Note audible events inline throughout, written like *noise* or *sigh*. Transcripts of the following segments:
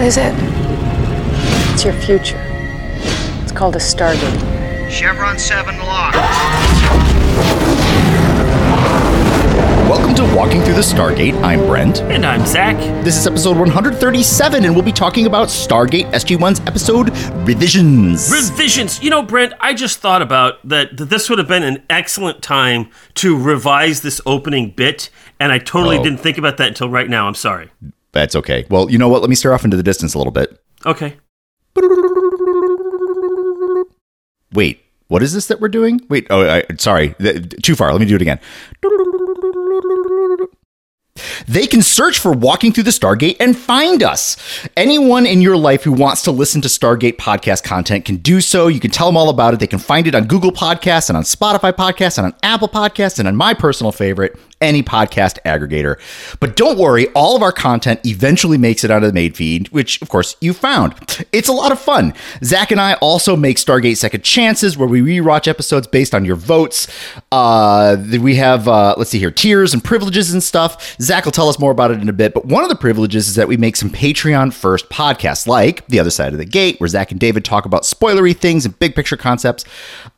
What is it? It's your future. It's called a Stargate. Chevron 7 locked. Welcome to Walking Through the Stargate. I'm Brent. And I'm Zach. This is episode 137, and we'll be talking about Stargate SG1's episode Revisions. Revisions. You know, Brent, I just thought about that, that this would have been an excellent time to revise this opening bit, and I totally Oh. didn't think about that until right now. I'm sorry. That's okay. Well, you know what? Let me stare off into the distance a little bit. Okay. Wait, what is this that we're doing? Wait, oh, I, sorry, too far. Let me do it again. They can search for Walking Through the Stargate and find us. Anyone in your life who wants to listen to Stargate podcast content can do so. You can tell them all about it. They can find it on Google Podcasts and on Spotify Podcasts and on Apple Podcasts and on my personal favorite, any podcast aggregator. But don't worry, all of our content eventually makes it out of the main feed, which of course you found. It's a lot of fun. Zach and I also make Stargate Second Chances, where we rewatch episodes based on your votes. Uh, we have, uh, let's see here, tiers and privileges and stuff. Zach will tell us more about it in a bit. But one of the privileges is that we make some Patreon first podcasts, like The Other Side of the Gate, where Zach and David talk about spoilery things and big picture concepts.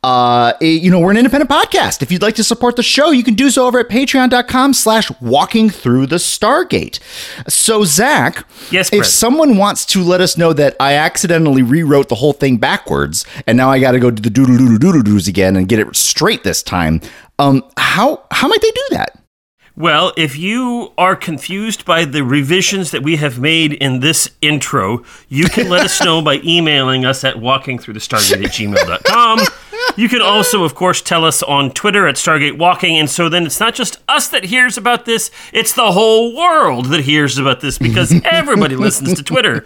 Uh, you know, we're an independent podcast. If you'd like to support the show, you can do so over at patreon.com slash walking through the Stargate. So, Zach, Yes, if someone wants to let us know that I accidentally rewrote the whole thing backwards and now I got to go do the doodle doodle doodle doos again and get it straight this time, um, how how might they do that? Well, if you are confused by the revisions that we have made in this intro, you can let us *laughs* know by emailing us at walkingthroughthestargate at gmail.com. You can also, of course, tell us on Twitter at Stargate Walking. And so then it's not just us that hears about this, it's the whole world that hears about this because *laughs* everybody listens to Twitter.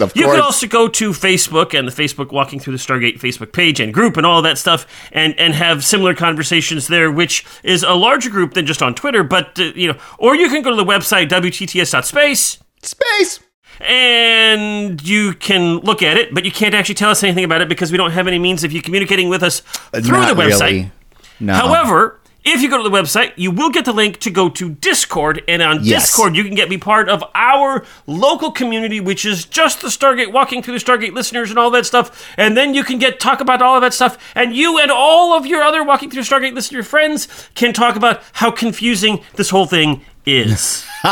Of You can also go to Facebook and the Facebook Walking Through the Stargate Facebook page and group and all that stuff and, and have similar conversations there, which is a larger group than just on Twitter. But, uh, you know, or you can go to the website wtts.space Space. And you can look at it, but you can't actually tell us anything about it because we don't have any means of you communicating with us uh, through Not the website. really. No. However, if you go to the website, you will get the link to go to Discord, and on Yes. Discord, you can get be part of our local community, which is just the Stargate Walking Through the Stargate listeners and all that stuff. And then you can get talk about all of that stuff, and you and all of your other Walking Through Stargate listener friends can talk about how confusing this whole thing is. *laughs*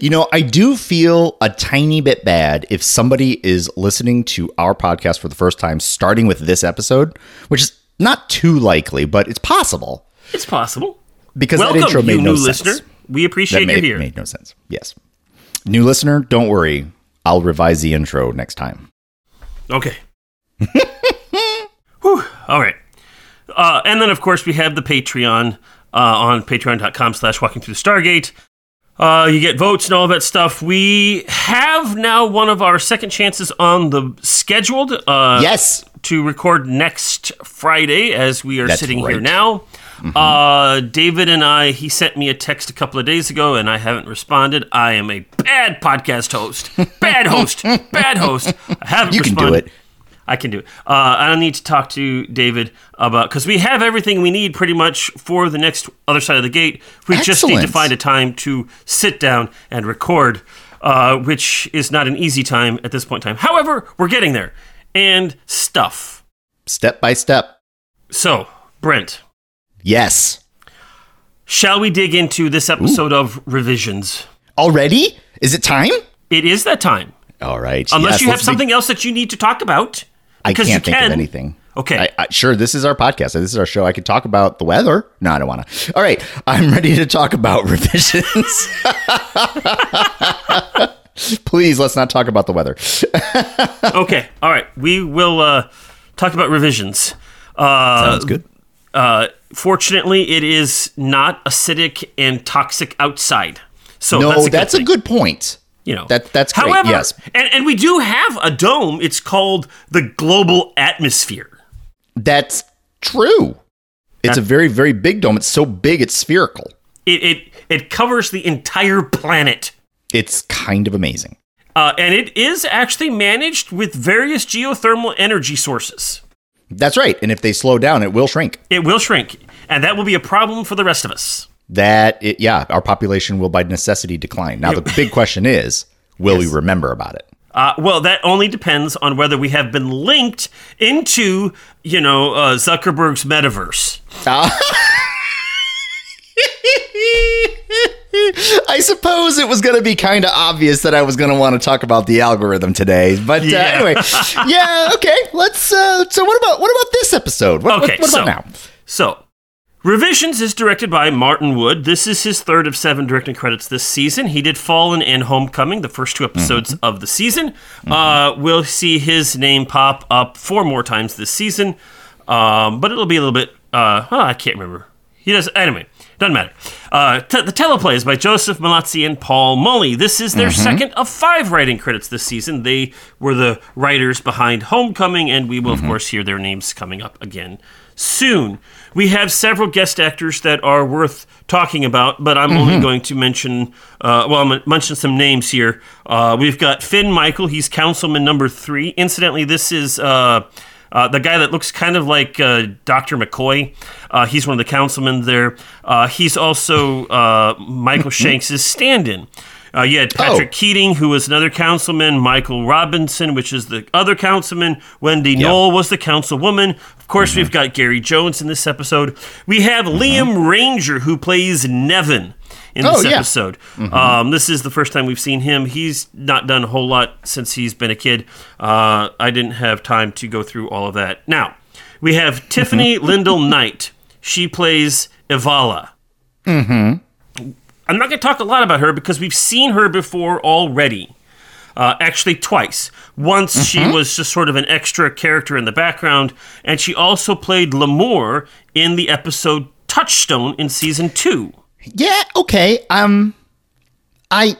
you know, I do feel a tiny bit bad if somebody is listening to our podcast for the first time, starting with this episode, which is not too likely, but it's possible it's possible. because Welcome, that intro made no new sense. listener. We appreciate That you made, here. made no sense. Yes, new listener, don't worry. I'll revise the intro next time. Okay. *laughs* Whew. All right. Uh, and then, of course, we have the Patreon uh, on patreon.com slash walking through the Stargate. Uh, you get votes and all that stuff. We have now one of our second chances on the scheduled uh, yes, to record next Friday as we are That's sitting here right. now. Uh, David and I, he sent me a text a couple of days ago and I haven't responded. I am a bad podcast host. *laughs* Bad host. bad host. I haven't you can do responded. it. I can do it. Uh, I don't need to talk to David about because we have everything we need pretty much for the next other side of the gate. We just need to find a time to sit down and record, uh, which is not an easy time at this point in time. However, we're getting there. And stuff. Step by step. So, Brent, Yes. shall we dig into this episode of revisions? Already? Is it time? It is that time. All right. Unless yes, you have let's be- something else that you need to talk about. I can't you think can. of anything. Okay. I, I, sure, this is our podcast. This is our show. I could talk about the weather. No, I don't want to. All right, I'm *laughs* ready to talk about revisions. *laughs* *laughs* Please, let's not talk about the weather. *laughs* okay. All right. We will uh, talk about revisions. Uh, Sounds good. Uh, fortunately, it is not acidic and toxic outside. So No, that's a that's, good a good point. You know That- that's great, However, yes. and, and we do have a dome. It's called the global atmosphere. That's true. It's a very, very big dome. It's so big, it's spherical. It it it covers the entire planet. It's kind of amazing. Uh, and it is actually managed with various geothermal energy sources. That's right. And if they slow down, it will shrink. It will shrink, and that will be a problem for the rest of us. That, it, yeah, our population will by necessity decline. Now, the *laughs* big question is will we remember about it? Uh, well, that only depends on whether we have been linked into, you know, uh, Zuckerberg's metaverse. *laughs* *laughs* *laughs* I suppose it was going to be kind of obvious that I was going to want to talk about the algorithm today, but uh, anyway, *laughs* yeah, okay. Let's. Uh, so, what about what about this episode? What, what- Okay, what, so about now? so Revisions is directed by Martin Wood. This is his third of seven directing credits this season. He did Fallen and Homecoming, the first two episodes of the season. Uh, we'll see his name pop up four more times this season, um, but it'll be a little bit. Uh, oh, I can't remember. He does anyway. Doesn't matter. Uh, t- the teleplay is by Joseph Mallozzi and Paul Mullie. This is their second of five writing credits this season. They were the writers behind Homecoming, and we will, of course, hear their names coming up again soon. We have several guest actors that are worth talking about, but I'm only going to mention, uh, well, I'm going to mention some names here. Uh, we've got Finn Michael. He's councilman number three. Incidentally, this is. Uh, uh, the guy that looks kind of like uh, Dr. McCoy. Uh, he's one of the councilmen there. Uh, he's also uh, Michael Shanks' stand in. Uh, you had Patrick Oh. Keating, who was another councilman, Michael Robinson, which is the other councilman, Wendy Knoll was the councilwoman. Of course, Mm-hmm. we've got Gary Jones in this episode. We have Liam Ranger, who plays Nevin in Oh, this yeah. episode. Um, this is the first time we've seen him. He's not done a whole lot since he's been a kid. Uh, I didn't have time to go through all of that. Now, we have Tiffany Lyndall Knight. She plays Ivala. Mm-hmm. I'm not going to talk a lot about her because we've seen her before already. Uh, actually, twice. Once she was just sort of an extra character in the background, and she also played Lemore in the episode Touchstone in season two. Yeah, okay. Um, I.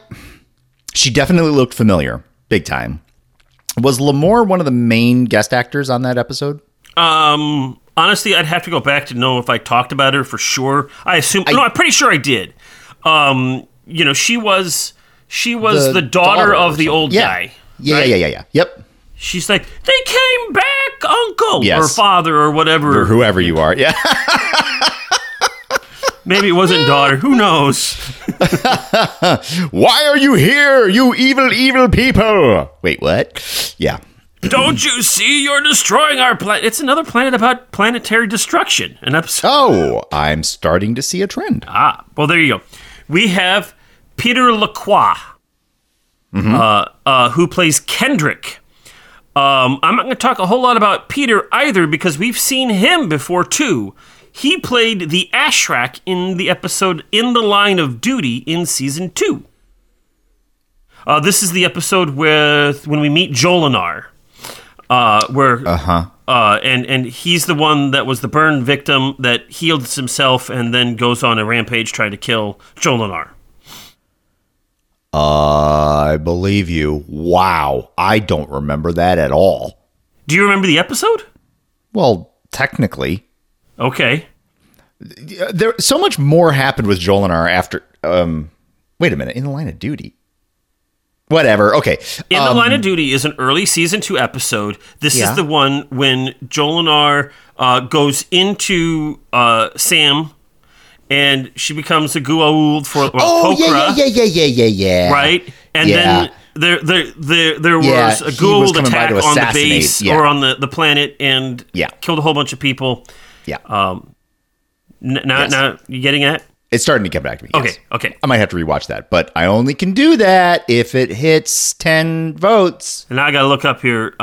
She definitely looked familiar, big time. Was Lamore one of the main guest actors on that episode? Um, honestly, I'd have to go back to know if I talked about her for sure. I assume no, I'm pretty sure I did. Um, you know, she was she was the, daughter, or of the old yeah. guy. Yeah, right? yeah, yeah, yeah. Yep. She's like, they came back, uncle or father or whatever. Or whoever you are. Yeah. *laughs* Maybe it wasn't daughter. Who knows? *laughs* Why are you here, you evil, evil people? Wait, what? Yeah. Don't you see you're destroying our planet? It's another planet about planetary destruction. An episode. Oh, I'm starting to see a trend. Ah, well, there you go. We have Peter Lacroix, uh, uh, who plays Kendrick. Um, I'm not going to talk a whole lot about Peter either because we've seen him before too. He played the Ashrak in the episode In the Line of Duty in season two. Uh, this is the episode with when we meet Jolinar, uh, where Uh-huh. uh, and and he's the one that was the burn victim that heals himself and then goes on a rampage trying to kill Jolinar. I believe you. Wow. I don't remember that at all. Do you remember the episode? Well, technically, Okay. there so much more happened with Jolinar after um wait a minute, in the line of duty. Whatever. Okay. In Um, the Line of Duty is an early season two episode. This Yeah. is the one when Jolinar uh, goes into uh, Sam, and she becomes a Goa'uld for well, Oh, yeah, Pokra, yeah, yeah, yeah, yeah, yeah. right? And Yeah. then there, there, there, there Yeah, was a Goa'uld attack on the base yeah. or on the, the planet and Yeah. killed a whole bunch of people. Yeah. N- now, Yes. now you getting at? it's starting to come back to me. yes. Okay, okay. I might have to rewatch that, but I only can do that if it hits 10 votes. And now I got to look up here.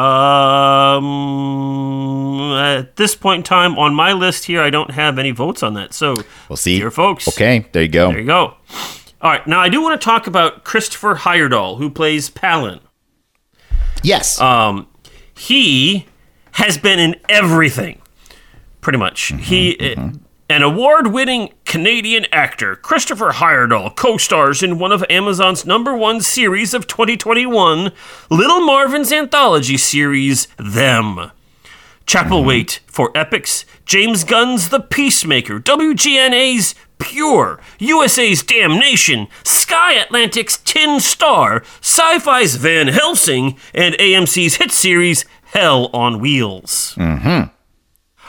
Um, at this point in time on my list here, I don't have any votes on that. So, We'll see. Here, folks, Okay, there you go. there you go. All right, now I do want to talk about Christopher Heyerdahl, who plays Pallan. Yes. Um, he has been in everything, pretty much. Mm-hmm, he. Eh, mm-hmm. An award winning Canadian actor, Christopher Heyerdahl, co stars in one of Amazon's number one series of 2021, Little Marvin's anthology series, Them. Chapel mm-hmm. Wait for Epix, James Gunn's The Peacemaker, WGNA's Pure, USA's Damnation, Sky Atlantic's Tin Star, Sci Fi's Van Helsing, and AMC's hit series Hell on Wheels.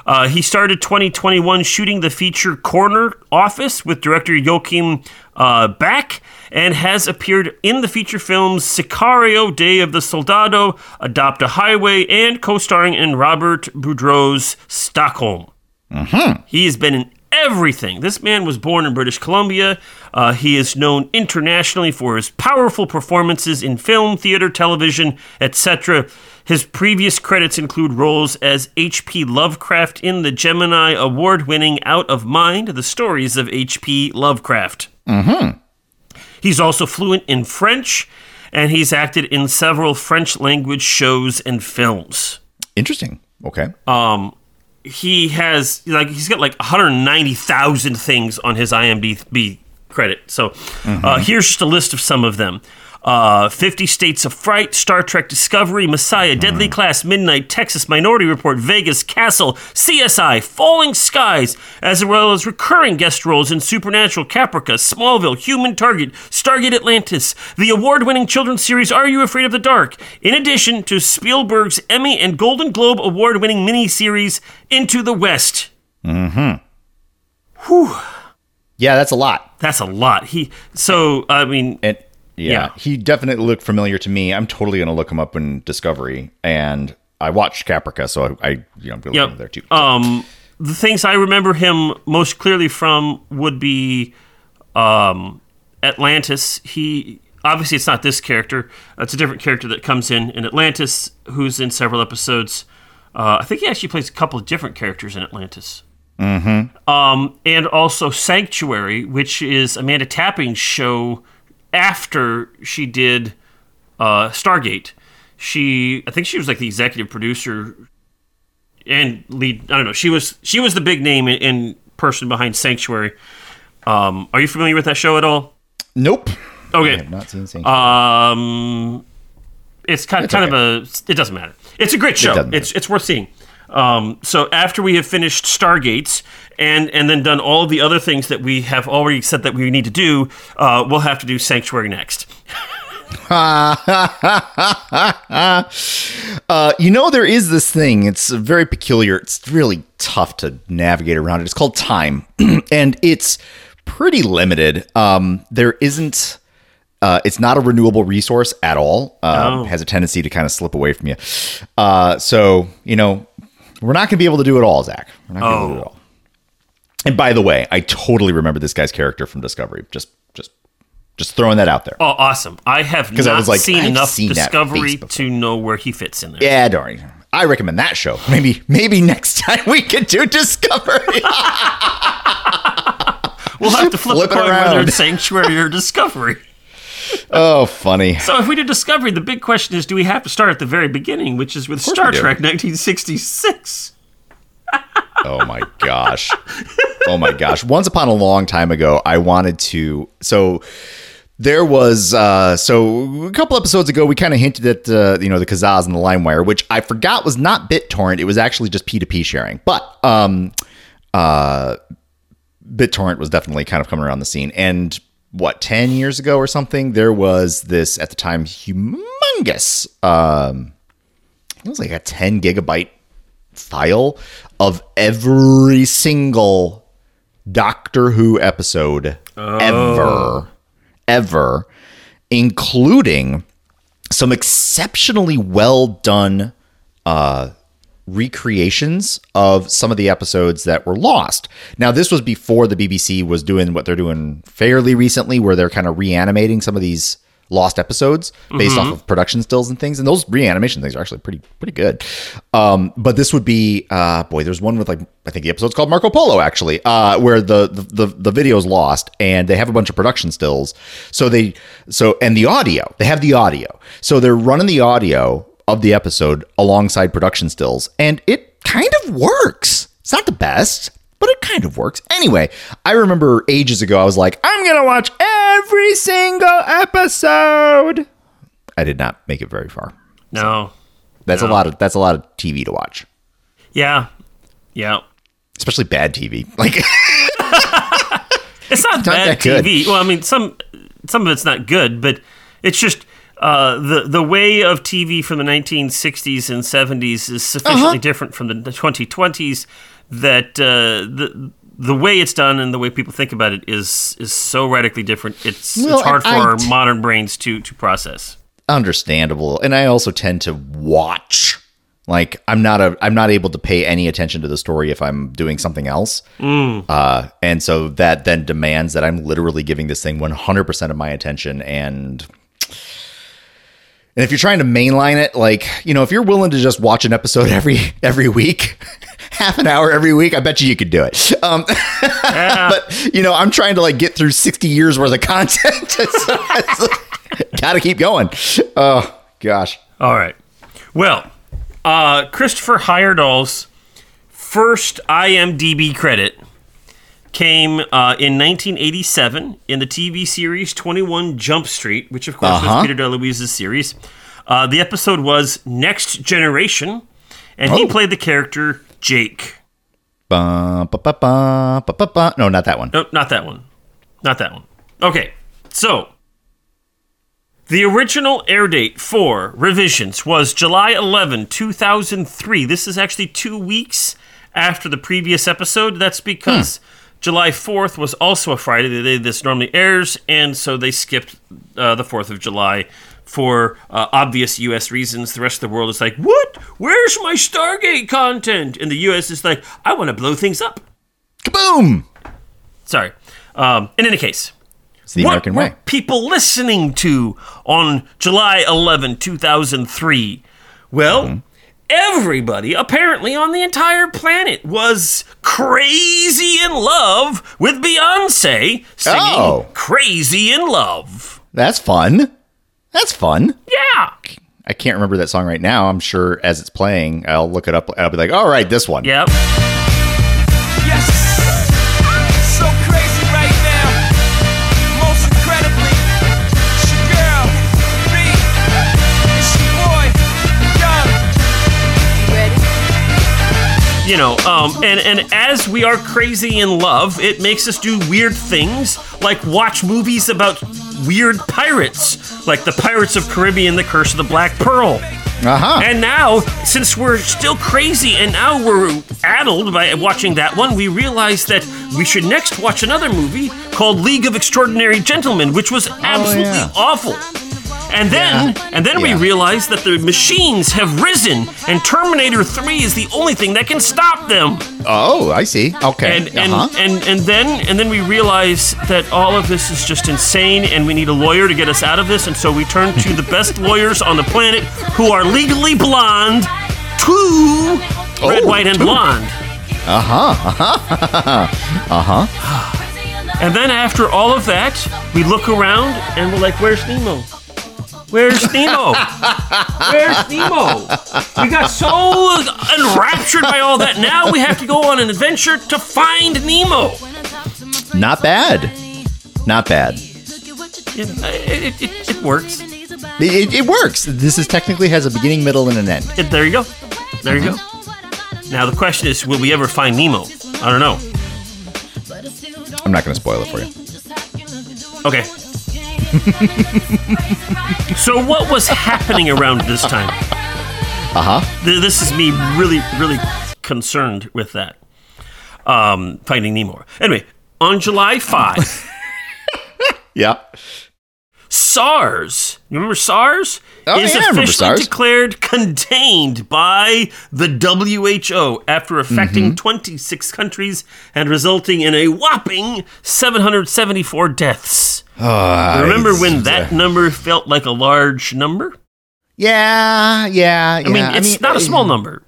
Uh, he started 2021 shooting the feature Corner Office with director Joachim uh, Back, and has appeared in the feature films Sicario, Day of the Soldado, Adopt a Highway, and co starring in Robert Boudreau's Stockholm. He has been in everything. This man was born in British Columbia. Uh, he is known internationally for his powerful performances in film, theater, television, etc. His previous credits include roles as H.P. Lovecraft in the Gemini Award winning Out of Mind, the stories of H.P. Lovecraft. Mm-hmm. He's also fluent in French, and he's acted in several French language shows and films Interesting. Okay. Um, he has like he's got like 190,000 things on his IMDb credit. So uh, here's just a list of some of them. Uh, 50 States of Fright, Star Trek Discovery, Messiah, Deadly Class, Midnight, Texas, Minority Report, Vegas, Castle, CSI, Falling Skies, as well as recurring guest roles in Supernatural, Caprica, Smallville, Human Target, Stargate Atlantis, the award winning children's series Are You Afraid of the Dark, in addition to Spielberg's Emmy and Golden Globe award winning miniseries Into the West. Mhm. Whoo! Yeah, that's a lot. That's a lot. He so I mean yeah, Yeah. he definitely looked familiar to me. I'm totally gonna look him up in Discovery, and I watched Caprica, so I, I you know, I'm gonna look him there too. Um, the things I remember him most clearly from would be um, Atlantis. He obviously it's not this character. It's a different character that comes in in Atlantis, who's in several episodes. Uh, I think he actually plays a couple of different characters in Atlantis. Mm-hmm. Um, and also Sanctuary, which is Amanda Tapping's show after she did uh, Stargate. She, I think she was like the executive producer and lead. I don't know. She was she was the big name in, in person behind Sanctuary. Um, are you familiar with that show at all? nope. Okay. I have not seen Saint. Um, it's kind, kind of a. It doesn't matter. It's a great show. doesn't It's it's worth seeing. Um, so after we have finished Stargates and and then done all of the other things that we have already said that we need to do, uh, we'll have to do Sanctuary next. *laughs* *laughs* Uh, you know, there is this thing. It's very peculiar. It's really tough to navigate around it. It's called time, *clears throat* and it's pretty limited. Um, there isn't. Uh, it's not a renewable resource at all. Um, Oh. Has a tendency to kind of slip away from you. Uh, so you know, we're not going to be able to do it all, Zach. We're not going to to do it oh. all. And by the way, I totally remember this guy's character from Discovery. Just, just, just throwing that out there. Oh, awesome! I have not I was like, seen enough seen Discovery to know where he fits in there. Yeah, darn. I recommend that show. Maybe, maybe next time we can do Discovery. *laughs* We'll have to flip, Flip a coin whether it's Sanctuary or Discovery. *laughs* oh, funny. So if we do Discovery, the big question is: Do we have to start at the very beginning, which is with Star. Trek 1966? Oh my gosh. Oh my gosh. Once upon a long time ago, I wanted to. So there was uh so a couple episodes ago we kind of hinted at uh, you know the Kazaa and the LimeWire, which I forgot was not BitTorrent. It was actually just P2P sharing. But um uh BitTorrent was definitely kind of coming around the scene. And what, 10 years ago or something, there was this at the time humongous um it was like a 10 gigabyte file of every single Doctor Who episode ever, ever, including some exceptionally well done uh, recreations of some of the episodes that were lost. Now, this was before the BBC was doing what they're doing fairly recently, where they're kind of reanimating some of these lost episodes based off of production stills and things and those reanimation things are actually pretty pretty good. Um but this would be uh boy there's one with like i think the episode's called marco polo actually uh where the the the, the video's lost and they have a bunch of production stills. So they so and the audio they have the audio. So they're running the audio of the episode alongside production stills and it kind of works it's not the best but it kind of works. Anyway, I remember ages ago, I was like, I'm going to watch every single episode. I did not make it very far. No. That's a lot of that's a lot of TV to watch, Yeah. Yeah. especially bad TV. Like *laughs* It's not, bad that good. TV. Well, I mean, some some of it's not good, but it's just uh, the the way of TV from the 1960s and 70s is sufficiently Uh-huh. different from the 2020s that uh, the the way it's done and the way people think about it is is so radically different. It's Well, it's hard for I our t- modern brains to to process. understandable and i also tend to watch like i'm not a i'm not able to pay any attention to the story if i'm doing something else uh, and so that then demands that i'm literally giving this thing 100% of my attention and and if you're trying to mainline it like you know if you're willing to just watch an episode *laughs* every every week *laughs* half an hour every week i bet you you could do it. Um, *laughs* but you know i'm trying to like get through 60 years worth of content. Like, gotta keep going. Oh gosh. All right. Well, uh, Christopher Heyerdahl's first IMDb credit came uh, in 1987 in the TV series 21 Jump Street, which of course Uh-huh. was Peter DeLuise's series. Uh, the episode was Next Generation, and he Oh. played the character Jake. Ba, ba, ba, no not that one No, not that one. Not that one. Okay, so the original air date for revisions was July 11, 2003. This is actually two weeks after the previous episode. That's because July 4th was also a Friday, the day this normally airs, and so they skipped uh, the 4th of July for uh, obvious U.S. reasons. The rest of the world is like, what? Where's my Stargate content? And the U.S. is like, I want to blow things up. kaboom Sorry. Um, in any case, it's the what american were way people listening to on July 11, 2003? Well, Mm-hmm. Everybody, apparently on the entire planet, was crazy in love with Beyonce singing Oh. Crazy in Love. that's fun that's fun Yeah. i can't remember that song right now i'm sure as it's playing i'll look it up i'll be like all right this one Yep. Yes, You know, um, and, and as we are crazy in love, it makes us do weird things, like watch movies about weird pirates, like the Pirates of Caribbean, The Curse of the Black Pearl. uh-huh And now, since we're still crazy and now we're addled by watching that one, we realize that we should next watch another movie called League of Extraordinary Gentlemen, which was absolutely yeah. awful. And then, and then we realize that the machines have risen, and Terminator 3 is the only thing that can stop them. oh i see okay And and, uh-huh. and and then and then we realize that all of this is just insane, and we need a lawyer to get us out of this. And so we turn to the best *laughs* lawyers on the planet, who are legally blonde, two red, Oh, white, and two. blonde. Uh huh. *laughs* Uh huh. And then after all of that, we look around and we're like, "Where's Nemo? Where's Nemo? Where's Nemo?" We got so enraptured by all that. Now we have to go on an adventure to find Nemo. not bad not bad It, it, it, it works. It, it works. This is technically has a beginning, middle, and an end. There you go. There you go. Now the question is, will we ever find Nemo? I don't know. I'm not going to spoil it for you. Okay. *laughs* so what was happening around this time? Uh huh. This is me really, really concerned with that. Um, finding Nemo. Anyway, on July 5, *laughs* Yeah. SARS, you remember SARS? Oh, is yeah, I officially SARS. declared contained by the WHO after affecting Mm-hmm. 26 countries and resulting in a whopping 774 deaths. Uh, Remember when that number felt like a large number? Yeah, yeah, yeah. I mean, it's not a small number.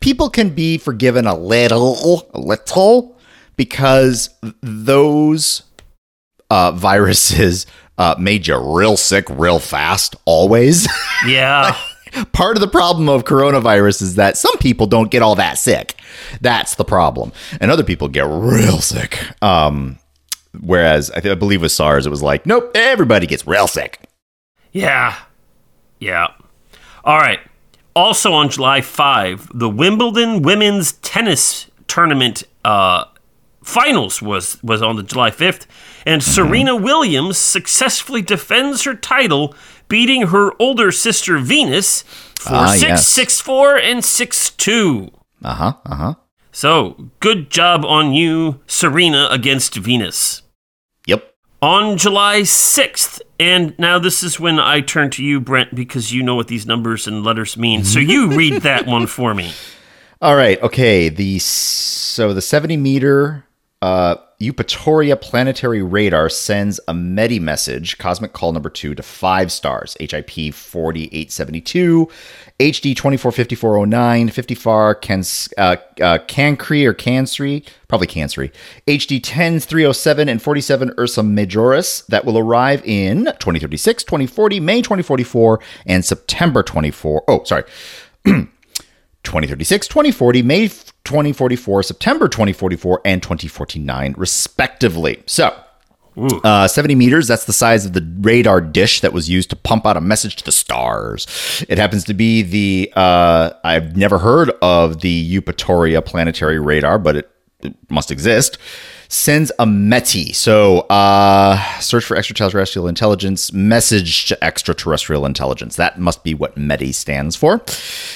People can be forgiven a little, a little, because those uh, viruses uh, made you real sick real fast. Always. *laughs* Yeah. Part of the problem of coronavirus is that some people don't get all that sick. That's the problem, and other people get real sick. Um, whereas I, th- I believe with SARS, it was like, nope, everybody gets real sick. Yeah. Yeah. All right. Also on July 5, the Wimbledon women's tennis tournament uh, finals was was on the July 5th and Serena Williams successfully defends her title beating her older sister Venus for Ah, 6 yes. 6 4 and 6 2. Uh huh. Uh huh. So, good job on you, Serena against Venus. Yep. On July 6th, and now this is when I turn to you, Brent, because you know what these numbers and letters mean. So you *laughs* read that one for me. All right. Okay. The so the 70 meter uh, Eupatoria planetary radar sends a METI message, cosmic call number two, to five stars: HIP 4872, HD 245409, 50 far Can, uh, uh, Cancri or Cancri, probably Cancri, HD 10307 and 47 Ursa Majoris that will arrive in 2036, 2040, May 2044, and September 24. Oh, sorry. *clears throat* 2036, 2040, May 2044, September 2044, and 2049, respectively. So, uh, 70 meters, that's the size of the radar dish that was used to pump out a message to the stars. It happens to be the, uh, I've never heard of the Eupatoria planetary radar, but it, it must exist. Sends a METI. So, uh, search for extraterrestrial intelligence, message to extraterrestrial intelligence. That must be what METI stands for.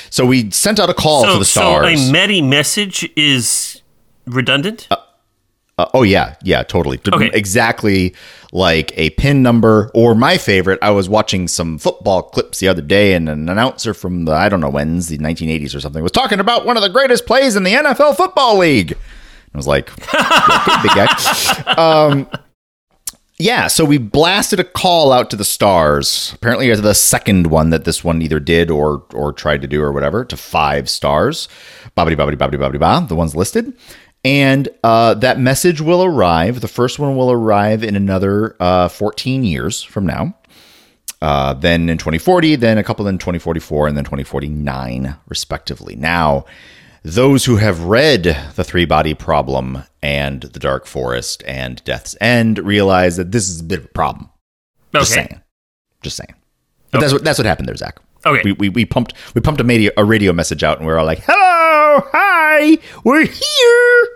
So, we sent out a call So, to the stars. so a METI message is redundant? Uh, oh yeah, yeah, totally. Okay. Exactly like a pin number or my favorite. I was watching some football clips the other day, and an announcer from the I don't know when's the 1980s or something was talking about one of the greatest plays in the NFL football league. I was like, okay, *laughs* big guy. Um, yeah, so we blasted a call out to the stars. Apparently, it's the second one that this one either did or or tried to do or whatever to five stars. Bobbity bobbity bobbity bobbity ba. The ones listed, and uh, that message will arrive. The first one will arrive in another uh, 14 years from now. Uh, then in 2040, then a couple in 2044, and then 2049, respectively. Now, those who have read The Three Body Problem and The Dark Forest and Death's End realize that this is a bit of a problem. Just saying. Just saying. But that's what that's what happened there, Zach. Okay. We, we, we pumped we pumped a radio, a radio message out and we are all like, "Hello, hi, we're here."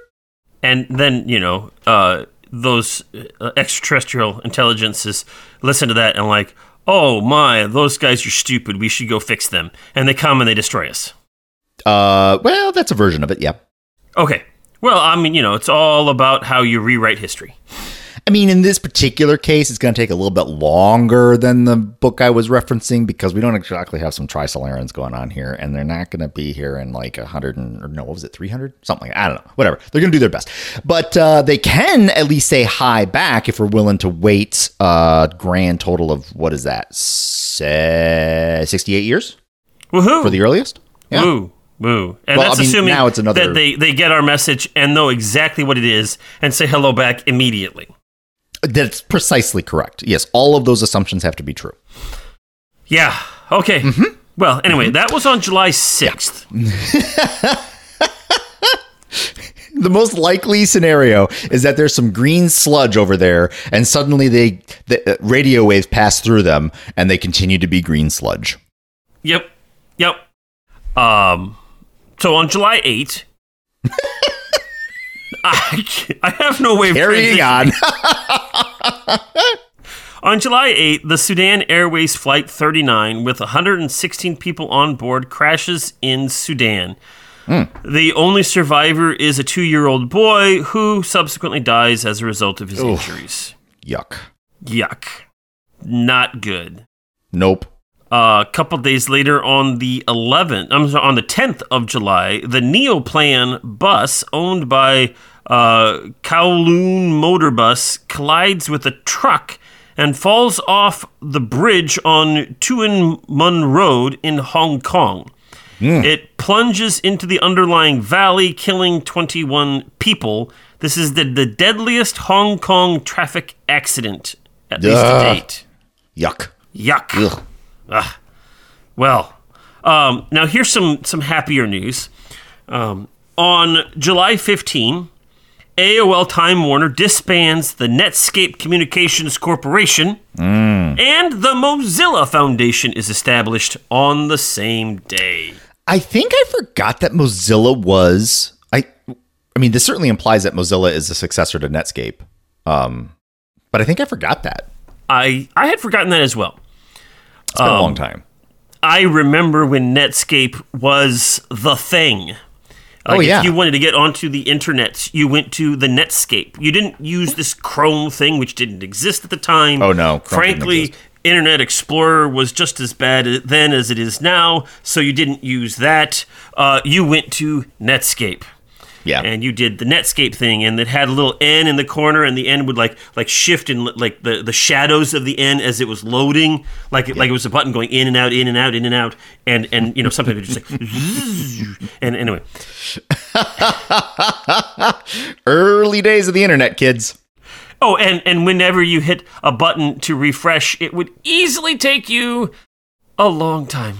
and then you know uh, those uh, extraterrestrial intelligences listen to that and like oh my those guys are stupid we should go fix them and they come and they destroy us Uh, well, that's a version of it. Yeah. okay well i mean you know it's all about how you rewrite history I mean, in this particular case, it's going to take a little bit longer than the book I was referencing because we don't exactly have some trisolarans going on here, and they're not going to be here in like a hundred and or no, what was it, three hundred, something like I don't know, whatever. They're going to do their best, but uh, they can at least say hi back if we're willing to wait. A grand total of what is that, sixty-eight years woohoo for the earliest? Yeah. woo woo and Well, that's I mean, assuming now it's another- that they, they get our message and know exactly what it is and say hello back immediately That's precisely correct. Yes, all of those assumptions have to be true. yeah okay Mm-hmm. well anyway that was on july 6th *laughs* the most likely scenario is that there's some green sludge over there and suddenly they the uh, radio waves pass through them and they continue to be green sludge Yep. Yep. Um so on July 8 I, I have no way of carrying on *laughs* On July 8, the Sudan Airways Flight 39, with 116 people on board, crashes in Sudan. Hmm. The only survivor is a two year old boy who subsequently dies as a result of his injuries. yuck Yuck. Not good. nope Uh, a couple days later, on the 11th, I'm sorry, on the 10th of July, the Neoplan bus owned by uh, Kowloon Motor Bus collides with a truck and falls off the bridge on Tuen Mun Road in Hong Kong. It plunges into the underlying valley, killing 21 people. This is the, the deadliest Hong Kong traffic accident, at least to date. yuck Yuck. Ugh. Ugh. Well, um, now here's some some happier news. Um, on July 15, AOL Time Warner disbands the Netscape Communications Corporation, and the Mozilla Foundation is established on the same day. i think i forgot that mozilla was i i mean this certainly implies that mozilla is a successor to netscape um but i think i forgot that I I had forgotten that as well. It's been a long time I remember when Netscape was the thing. Like Oh, yeah. If you wanted to get onto the internet, you went to the Netscape. You didn't use this Chrome thing, which didn't exist at the time. Oh, no, Chrome Frankly. Internet Explorer was just as bad then as it is now, so you didn't use that. Uh, you went to Netscape. Yeah. And you did the Netscape thing, and it had a little N in the corner, and the N would like like shift in like the, the shadows of the N as it was loading, like it, like it was a button going in and out, in and out, in and out, and and you know sometimes it just like *laughs* and anyway, *laughs* Early days of the internet, kids. oh, and and whenever you hit a button to refresh, it would easily take you a long time.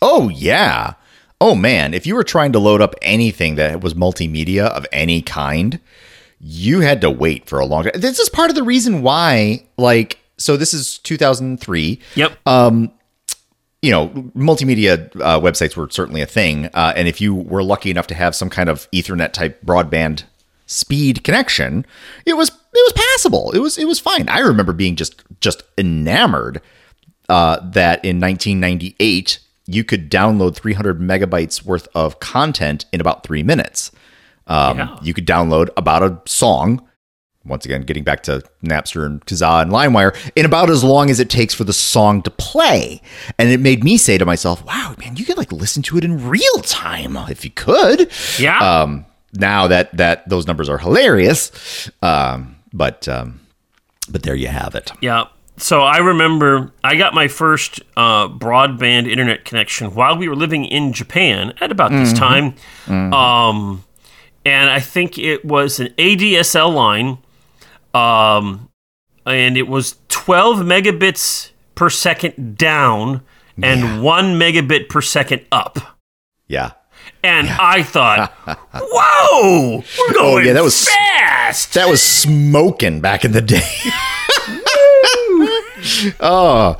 Oh, yeah. Oh, man. If you were trying to load up anything that was multimedia of any kind, you had to wait for a long time. This is part of the reason why, like, so this is 2003. Yep. Um, you know, multimedia uh, websites were certainly a thing. Uh, and if you were lucky enough to have some kind of Ethernet type broadband speed connection, it was it was passable. It was it was fine. I remember being just just enamored uh, that in 1998 you could download 300 megabytes worth of content in about three minutes. Um, Yeah. You could download about a song. Once again, getting back to Napster and Kazaa and LimeWire, in about as long as it takes for the song to play. And it made me say to myself, wow, man, you could like listen to it in real time if you could. Yeah. Um, now that that those numbers are hilarious. Um, but um, but there you have it. Yeah. So I remember I got my first uh, broadband internet connection while we were living in Japan at about this time. Um, and I think it was an ADSL line. Um, and it was 12 megabits per second down and one megabit per second up. Yeah. And I thought, *laughs* whoa, we're going Oh, yeah, that was- fast. That was smoking back in the day. *laughs* *laughs* *laughs* oh,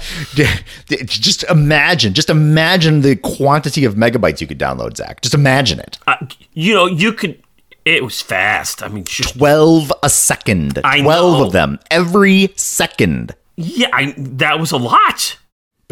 just imagine, just imagine the quantity of megabytes you could download, Zach. Just imagine it. Uh, you know, you could. It was fast. I mean, just 12 a second. I 12 know. of them every second. yeah, I, that was a lot.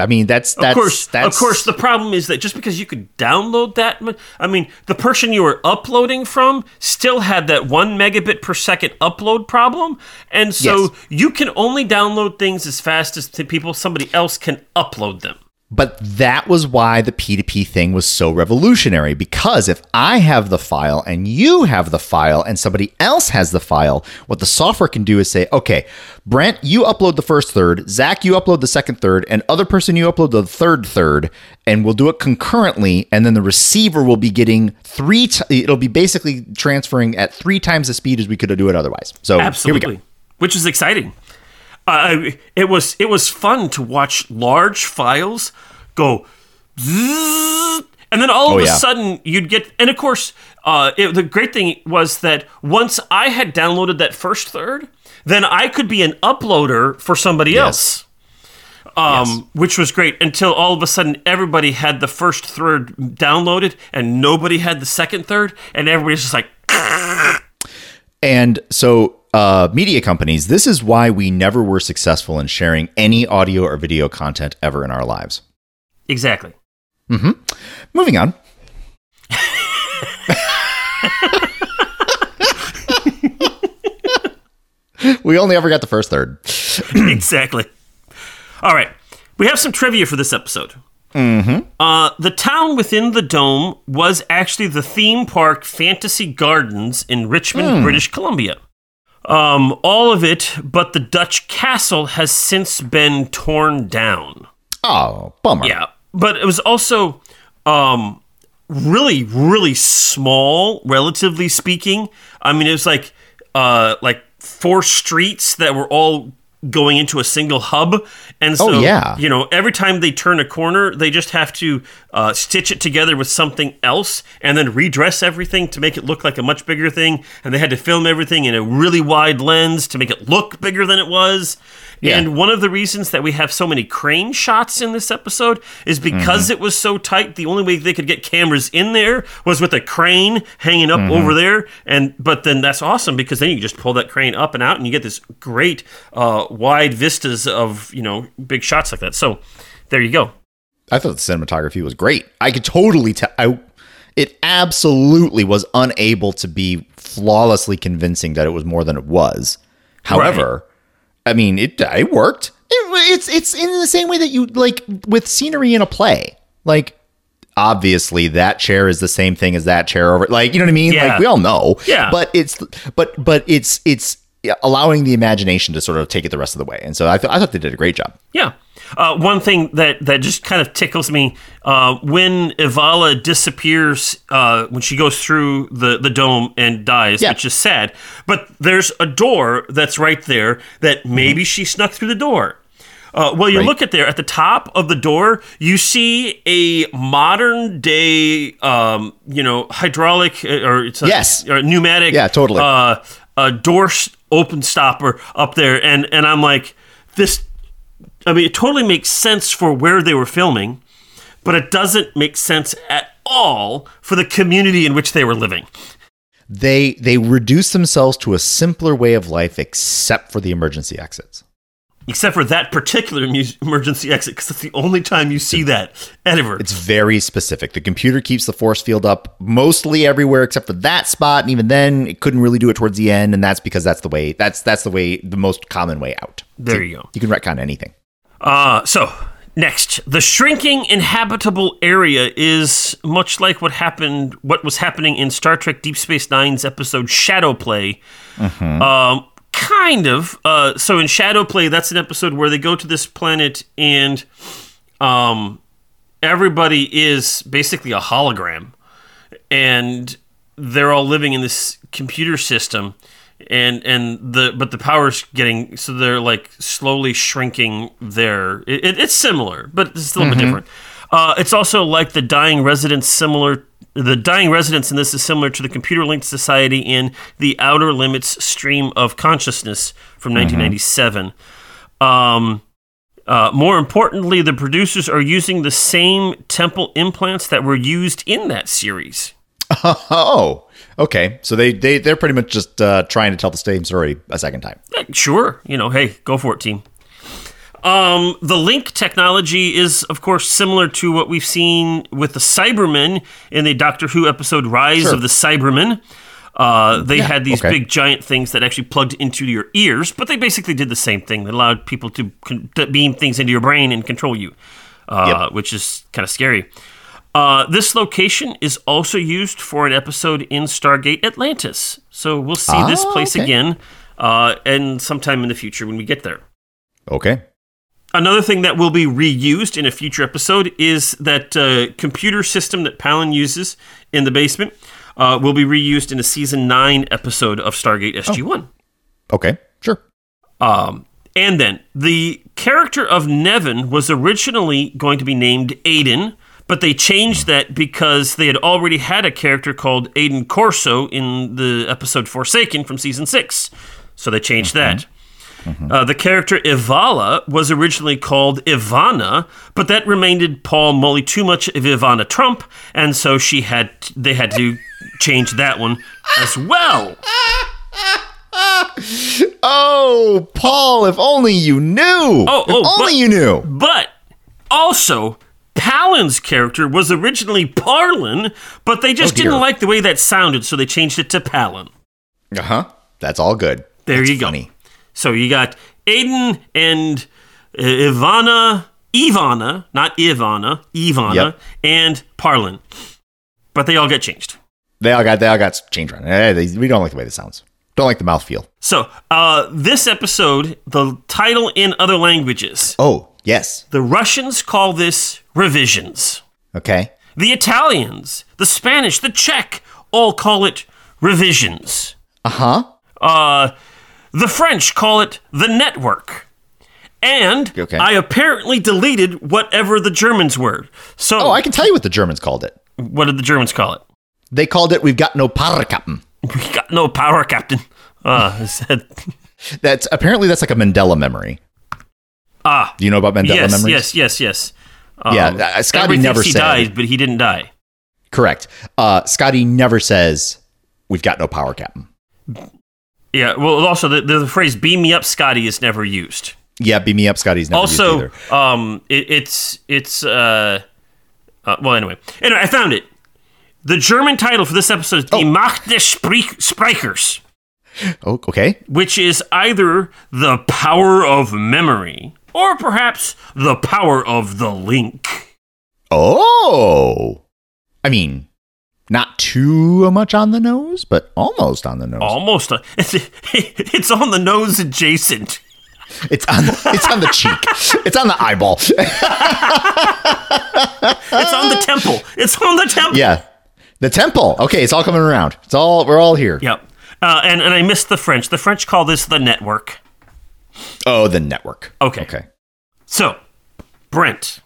I mean, that's, that's, Of course, that's, of course. The problem is that just because you could download that, I mean, the person you were uploading from still had that one megabit per second upload problem, and so Yes. you can only download things as fast as people somebody else can upload them. But that was why the P2P thing was so revolutionary because if I have the file and you have the file and somebody else has the file, what the software can do is say, okay, Brent, you upload the first third, Zach, you upload the second third, and other person, you upload the third third, and we'll do it concurrently. And then the receiver will be getting three, t- it'll be basically transferring at three times the speed as we could do it otherwise. So here we go. which is exciting. Uh, it was it was fun to watch large files go, zzz, and then all of Oh, a yeah. sudden you'd get. And of course, uh, it, the great thing was that once I had downloaded that first third, then I could be an uploader for somebody else. Um, which was great until all of a sudden everybody had the first third downloaded and nobody had the second third, and everybody's just like, And so, uh, media companies, this is why we never were successful in sharing any audio or video content ever in our lives. exactly. Moving on. we only ever got the first third. *clears throat* exactly. All right. We have some trivia for this episode. Mm-hmm. Uh, the town within the dome was actually the theme park Fantasy Gardens in Richmond, British Columbia. Um, all of it, but the Dutch castle has since been torn down. Oh, bummer. Yeah, but it was also um, really, really small, relatively speaking. I mean, it was like uh, like four streets that were all going into a single hub, and so Oh, yeah. you know, every time they turn a corner, they just have to uh, stitch it together with something else, and then redress everything to make it look like a much bigger thing. And they had to film everything in a really wide lens to make it look bigger than it was. Yeah. And one of the reasons that we have so many crane shots in this episode is because Mm-hmm. it was so tight. The only way they could get cameras in there was with a crane hanging up Mm-hmm. over there. And but then that's awesome because then you just pull that crane up and out, and you get this great uh, wide vistas of you know big shots like that. So there you go. I thought the cinematography was great. I could totally tell. I, It absolutely was unable to be flawlessly convincing that it was more than it was. However, I mean, it it worked. It, it's it's in the same way that you like with scenery in a play. Like obviously that chair is the same thing as that chair over like you know what I mean? Yeah. Like we all know. Yeah. But it's but but it's it's allowing the imagination to sort of take it the rest of the way. And so I, th- I thought they did a great job. Yeah. Uh, one thing that, that just kind of tickles me uh, when Ivala disappears uh, when she goes through the, the dome and dies, Yeah. which is sad. But there's a door that's right there that maybe she snuck through the door. Uh, well, you Right. look at there at the top of the door, you see a modern day, um, you know, hydraulic uh, or it's a, Yes. or pneumatic, Yeah, totally. uh, a door open stopper up there, and and I'm like, this. I mean, it totally makes sense for where they were filming, but it doesn't make sense at all for the community in which they were living. They they reduce themselves to a simpler way of life except for the emergency exits. Except for that particular mu- emergency exit, because it's the only time you see that ever. It's very specific. The computer keeps the force field up mostly everywhere except for that spot, and even then, it couldn't really do it towards the end, and that's because that's the way that's that's the way the most common way out. There you go. You can retcon anything. Uh, so next, the shrinking inhabitable area is much like what happened, what was happening in Star Trek Deep Space Nine's episode Shadow Play. Um, kind of. Uh, so in Shadow Play, that's an episode where they go to this planet and um, everybody is basically a hologram, and they're all living in this computer system and and the but the power's getting so they're like slowly shrinking there. It, it- it's similar but it's a bit different. Uh, it's also like the dying residents similar the dying residents in this is similar to the computer linked society in the outer limits stream of consciousness from 1997 um, uh, more importantly, the producers are using the same temple implants that were used in that series. *laughs* Oh, okay. So they they they're pretty much just uh, trying to tell the same story a second time. Sure, you know, hey, go for it, team. Um, the link technology is, of course, similar to what we've seen with the Cybermen in the Doctor Who episode "Rise Sure. of the Cybermen." Uh, they had these okay. big giant things that actually plugged into your ears, but they basically did the same thing. They allowed people to, con- to beam things into your brain and control you, uh, which is kind of scary. Uh, this location is also used for an episode in Stargate Atlantis. So we'll see this Ah, place okay. again uh, and sometime in the future when we get there. Okay. Another thing that will be reused in a future episode is that uh, computer system that Pallan uses in the basement uh, will be reused in a season 9 episode of Stargate SG 1. Okay. Sure. Um, and then the character of Nevin was originally going to be named Aiden, but they changed that because they had already had a character called Aiden Corso in the episode Forsaken from season six. So they changed that. Uh, the character Ivala was originally called Ivana, but that reminded Paul Mullie too much of Ivana Trump, and so she had they had to change that one as well. *laughs* Oh, Paul! If only you knew. Oh, if oh, only but- you knew. But also, Pallan's character was originally Parlin, but they just Oh, didn't like the way that sounded, so they changed it to Pallan. Uh huh. That's all good. There That's you go. funny. So you got Aiden and uh, Ivana, Ivana, not Ivana, Ivana, Yep. and Parlin. But they all get changed. They all got they all got changed around. They- we don't like the way this sounds. Don't like the mouthfeel. So, uh, this episode, the title in other languages, Oh yes. the Russians call this revisions. Okay. The Italians, the Spanish, the Czech all call it revisions. Uh huh. Uh, the French call it the network. And Okay. I apparently deleted whatever the Germans were. So, Oh, I can tell you what the Germans called it. what did the Germans call it? They called it "We've got no power captain. We got no power, Captain. Uh, *laughs* That's apparently that's like a Mandela memory. Ah, Do you know about Mandela yes, memories? yes, yes, yes. Um, Yeah, uh, Scotty never he said- died, but he didn't die. Correct. Uh, Scotty never says, "We've got no power captain." Yeah. Well, also the, the phrase "beam me up, Scotty" is never used. Yeah, beam me up, Scotty's never used also either. um it, it's it's uh, uh well anyway anyway i found it The German title for this episode is Die Macht des Sprech- Sprechers, Oh, okay. which is either the power of memory or perhaps the power of the link. Oh. I mean, not too much on the nose, but almost on the nose. Almost, a, it's, *laughs* it's on the nose adjacent. It's on it's on the cheek. It's on the eyeball. It's on the temple. It's on the temple. yeah. The temple. Okay, it's all coming around. It's all we're all here. Yep. Uh, and, and I missed the French. The French call this the network. Oh, the network. Okay. Okay. So, Brent,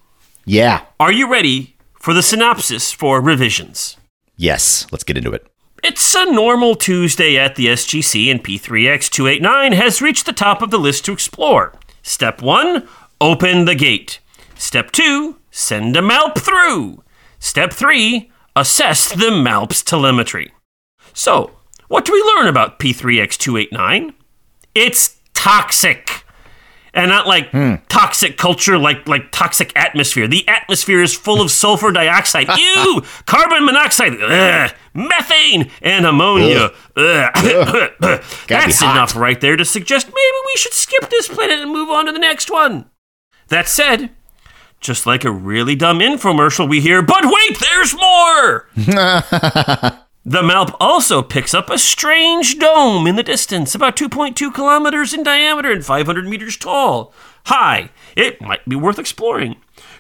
Yeah. are you ready for the synopsis for revisions? Yes. Let's get into it. It's a normal Tuesday at the SGC, and P3X289 has reached the top of the list to explore. Step 1 Open the gate. Step 2 Send a MALP through. Step 3 Assess the MALP's telemetry. So, what do we learn about P3X289? It's toxic. And not like toxic culture, like like toxic atmosphere. The atmosphere is full of sulfur dioxide, *laughs* ew, carbon monoxide, ugh, methane, and ammonia. Ugh. *laughs* That's enough right there to suggest maybe we should skip this planet and move on to the next one. That said, just like a really dumb infomercial we hear, but wait, there's more! *laughs* The MALP also picks up a strange dome in the distance, about 2.2 kilometers in diameter and 500 meters tall. High, it might be worth exploring.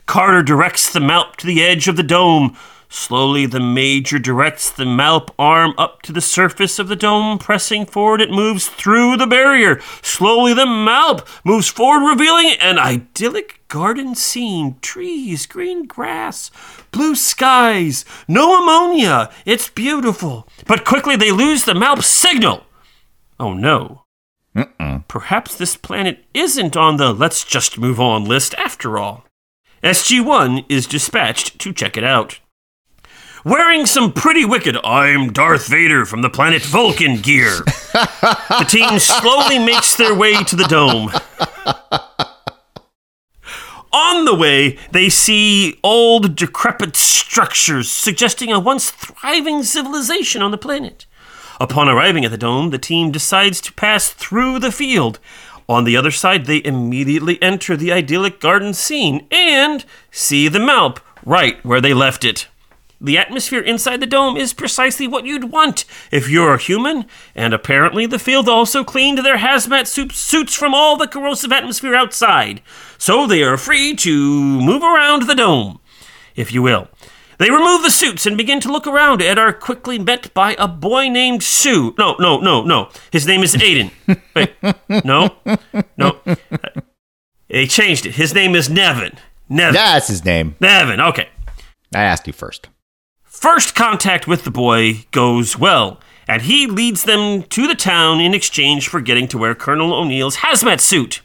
Carter directs the MALP to the edge of the dome. Slowly, the Major directs the MALP arm up to the surface of the dome. Pressing forward, it moves through the barrier. Slowly, the MALP moves forward, revealing an idyllic garden scene trees, green grass, blue skies, no ammonia. It's beautiful. But quickly, they lose the MALP signal. Oh no. Perhaps this planet isn't on the let's just move on list after all. SG 1 is dispatched to check it out. Wearing some pretty wicked I'm Darth Vader from the planet Vulcan gear, *laughs* the team slowly makes their way to the dome. On the way, they see old, decrepit structures suggesting a once thriving civilization on the planet. Upon arriving at the dome, the team decides to pass through the field. On the other side, they immediately enter the idyllic garden scene and see the MALP right where they left it. The atmosphere inside the dome is precisely what you'd want if you're a human, and apparently the field also cleaned their hazmat suits from all the corrosive atmosphere outside, so they are free to move around the dome, if you will. They remove the suits and begin to look around and are quickly met by a boy named Sue. No, no, no, no. His name is Aiden. *laughs* Wait, no, no. They changed it. His name is Nevin. Nevin. That's his name. Nevin, okay. I asked you first. First contact with the boy goes well, and he leads them to the town in exchange for getting to wear Colonel O'Neill's hazmat suit.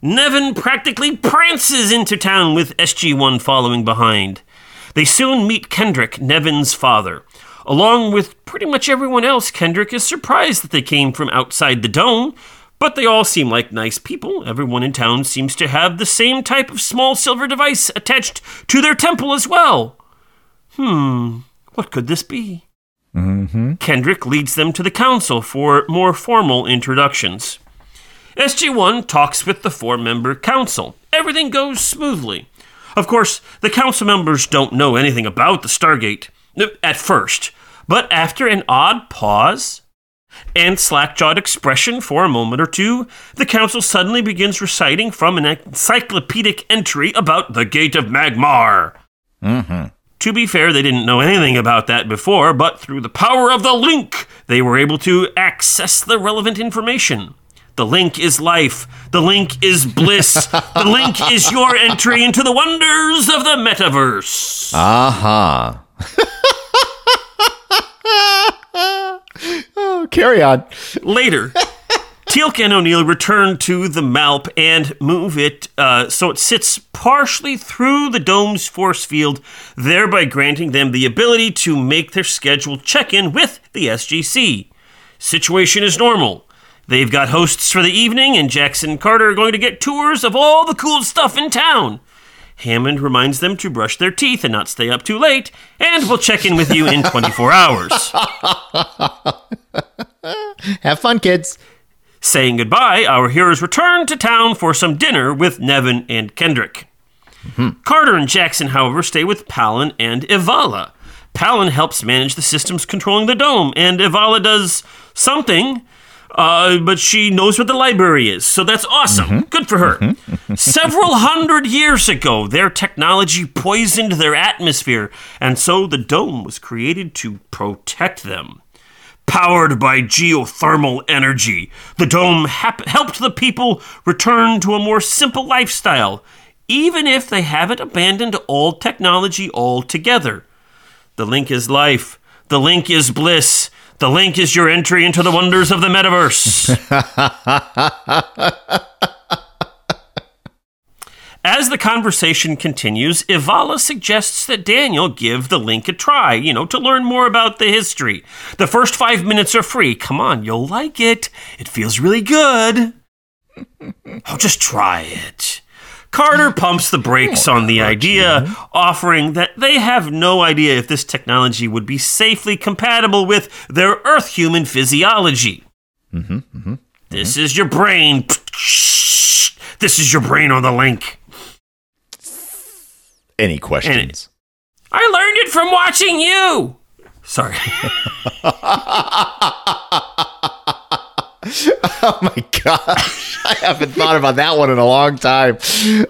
Nevin practically prances into town with SG 1 following behind. They soon meet Kendrick, Nevin's father. Along with pretty much everyone else, Kendrick is surprised that they came from outside the dome, but they all seem like nice people. Everyone in town seems to have the same type of small silver device attached to their temple as well. Hmm, what could this be? Kendrick leads them to the council for more formal introductions. SG1 talks with the four member council. Everything goes smoothly. Of course, the council members don't know anything about the Stargate uh, at first, but after an odd pause and slack jawed expression for a moment or two, the council suddenly begins reciting from an encyclopedic entry about the Gate of Magmar. To be fair, they didn't know anything about that before, but through the power of the link, they were able to access the relevant information. The link is life. The link is bliss. *laughs* the link is your entry into the wonders of the metaverse. Uh *laughs* huh. oh, carry on. Later, Teal'c and O'Neill return to the Malp and move it uh, so it sits partially through the dome's force field, thereby granting them the ability to make their scheduled check in with the SGC. Situation is normal. They've got hosts for the evening, and Jackson and Carter are going to get tours of all the cool stuff in town. Hammond reminds them to brush their teeth and not stay up too late, and we'll check in with you in 24 hours. *laughs* Have fun, kids. Saying goodbye, our heroes return to town for some dinner with Nevin and Kendrick. Carter and Jackson, however, stay with Pallan and Ivala. Pallan helps manage the systems controlling the dome, and Ivala does something, uh, but she knows what the library is, so that's awesome. Good for her. *laughs* Several hundred years ago, their technology poisoned their atmosphere, and so the dome was created to protect them. Powered by geothermal energy, the dome hap- helped the people return to a more simple lifestyle, even if they haven't abandoned old technology altogether. The link is life. The link is bliss. The link is your entry into the wonders of the metaverse. *laughs* As the conversation continues, Ivala suggests that Daniel give the link a try, you know, to learn more about the history. The first five minutes are free. Come on, you'll like it. It feels really good. *laughs* oh, just try it. Carter pumps the brakes on the idea, offering that they have no idea if this technology would be safely compatible with their Earth human physiology. Mm-hmm, mm-hmm, this mm-hmm. is your brain. This is your brain on the link. Any questions? I learned it from watching you. Sorry. *laughs* Oh my gosh. *laughs* I haven't thought about that one in a long time.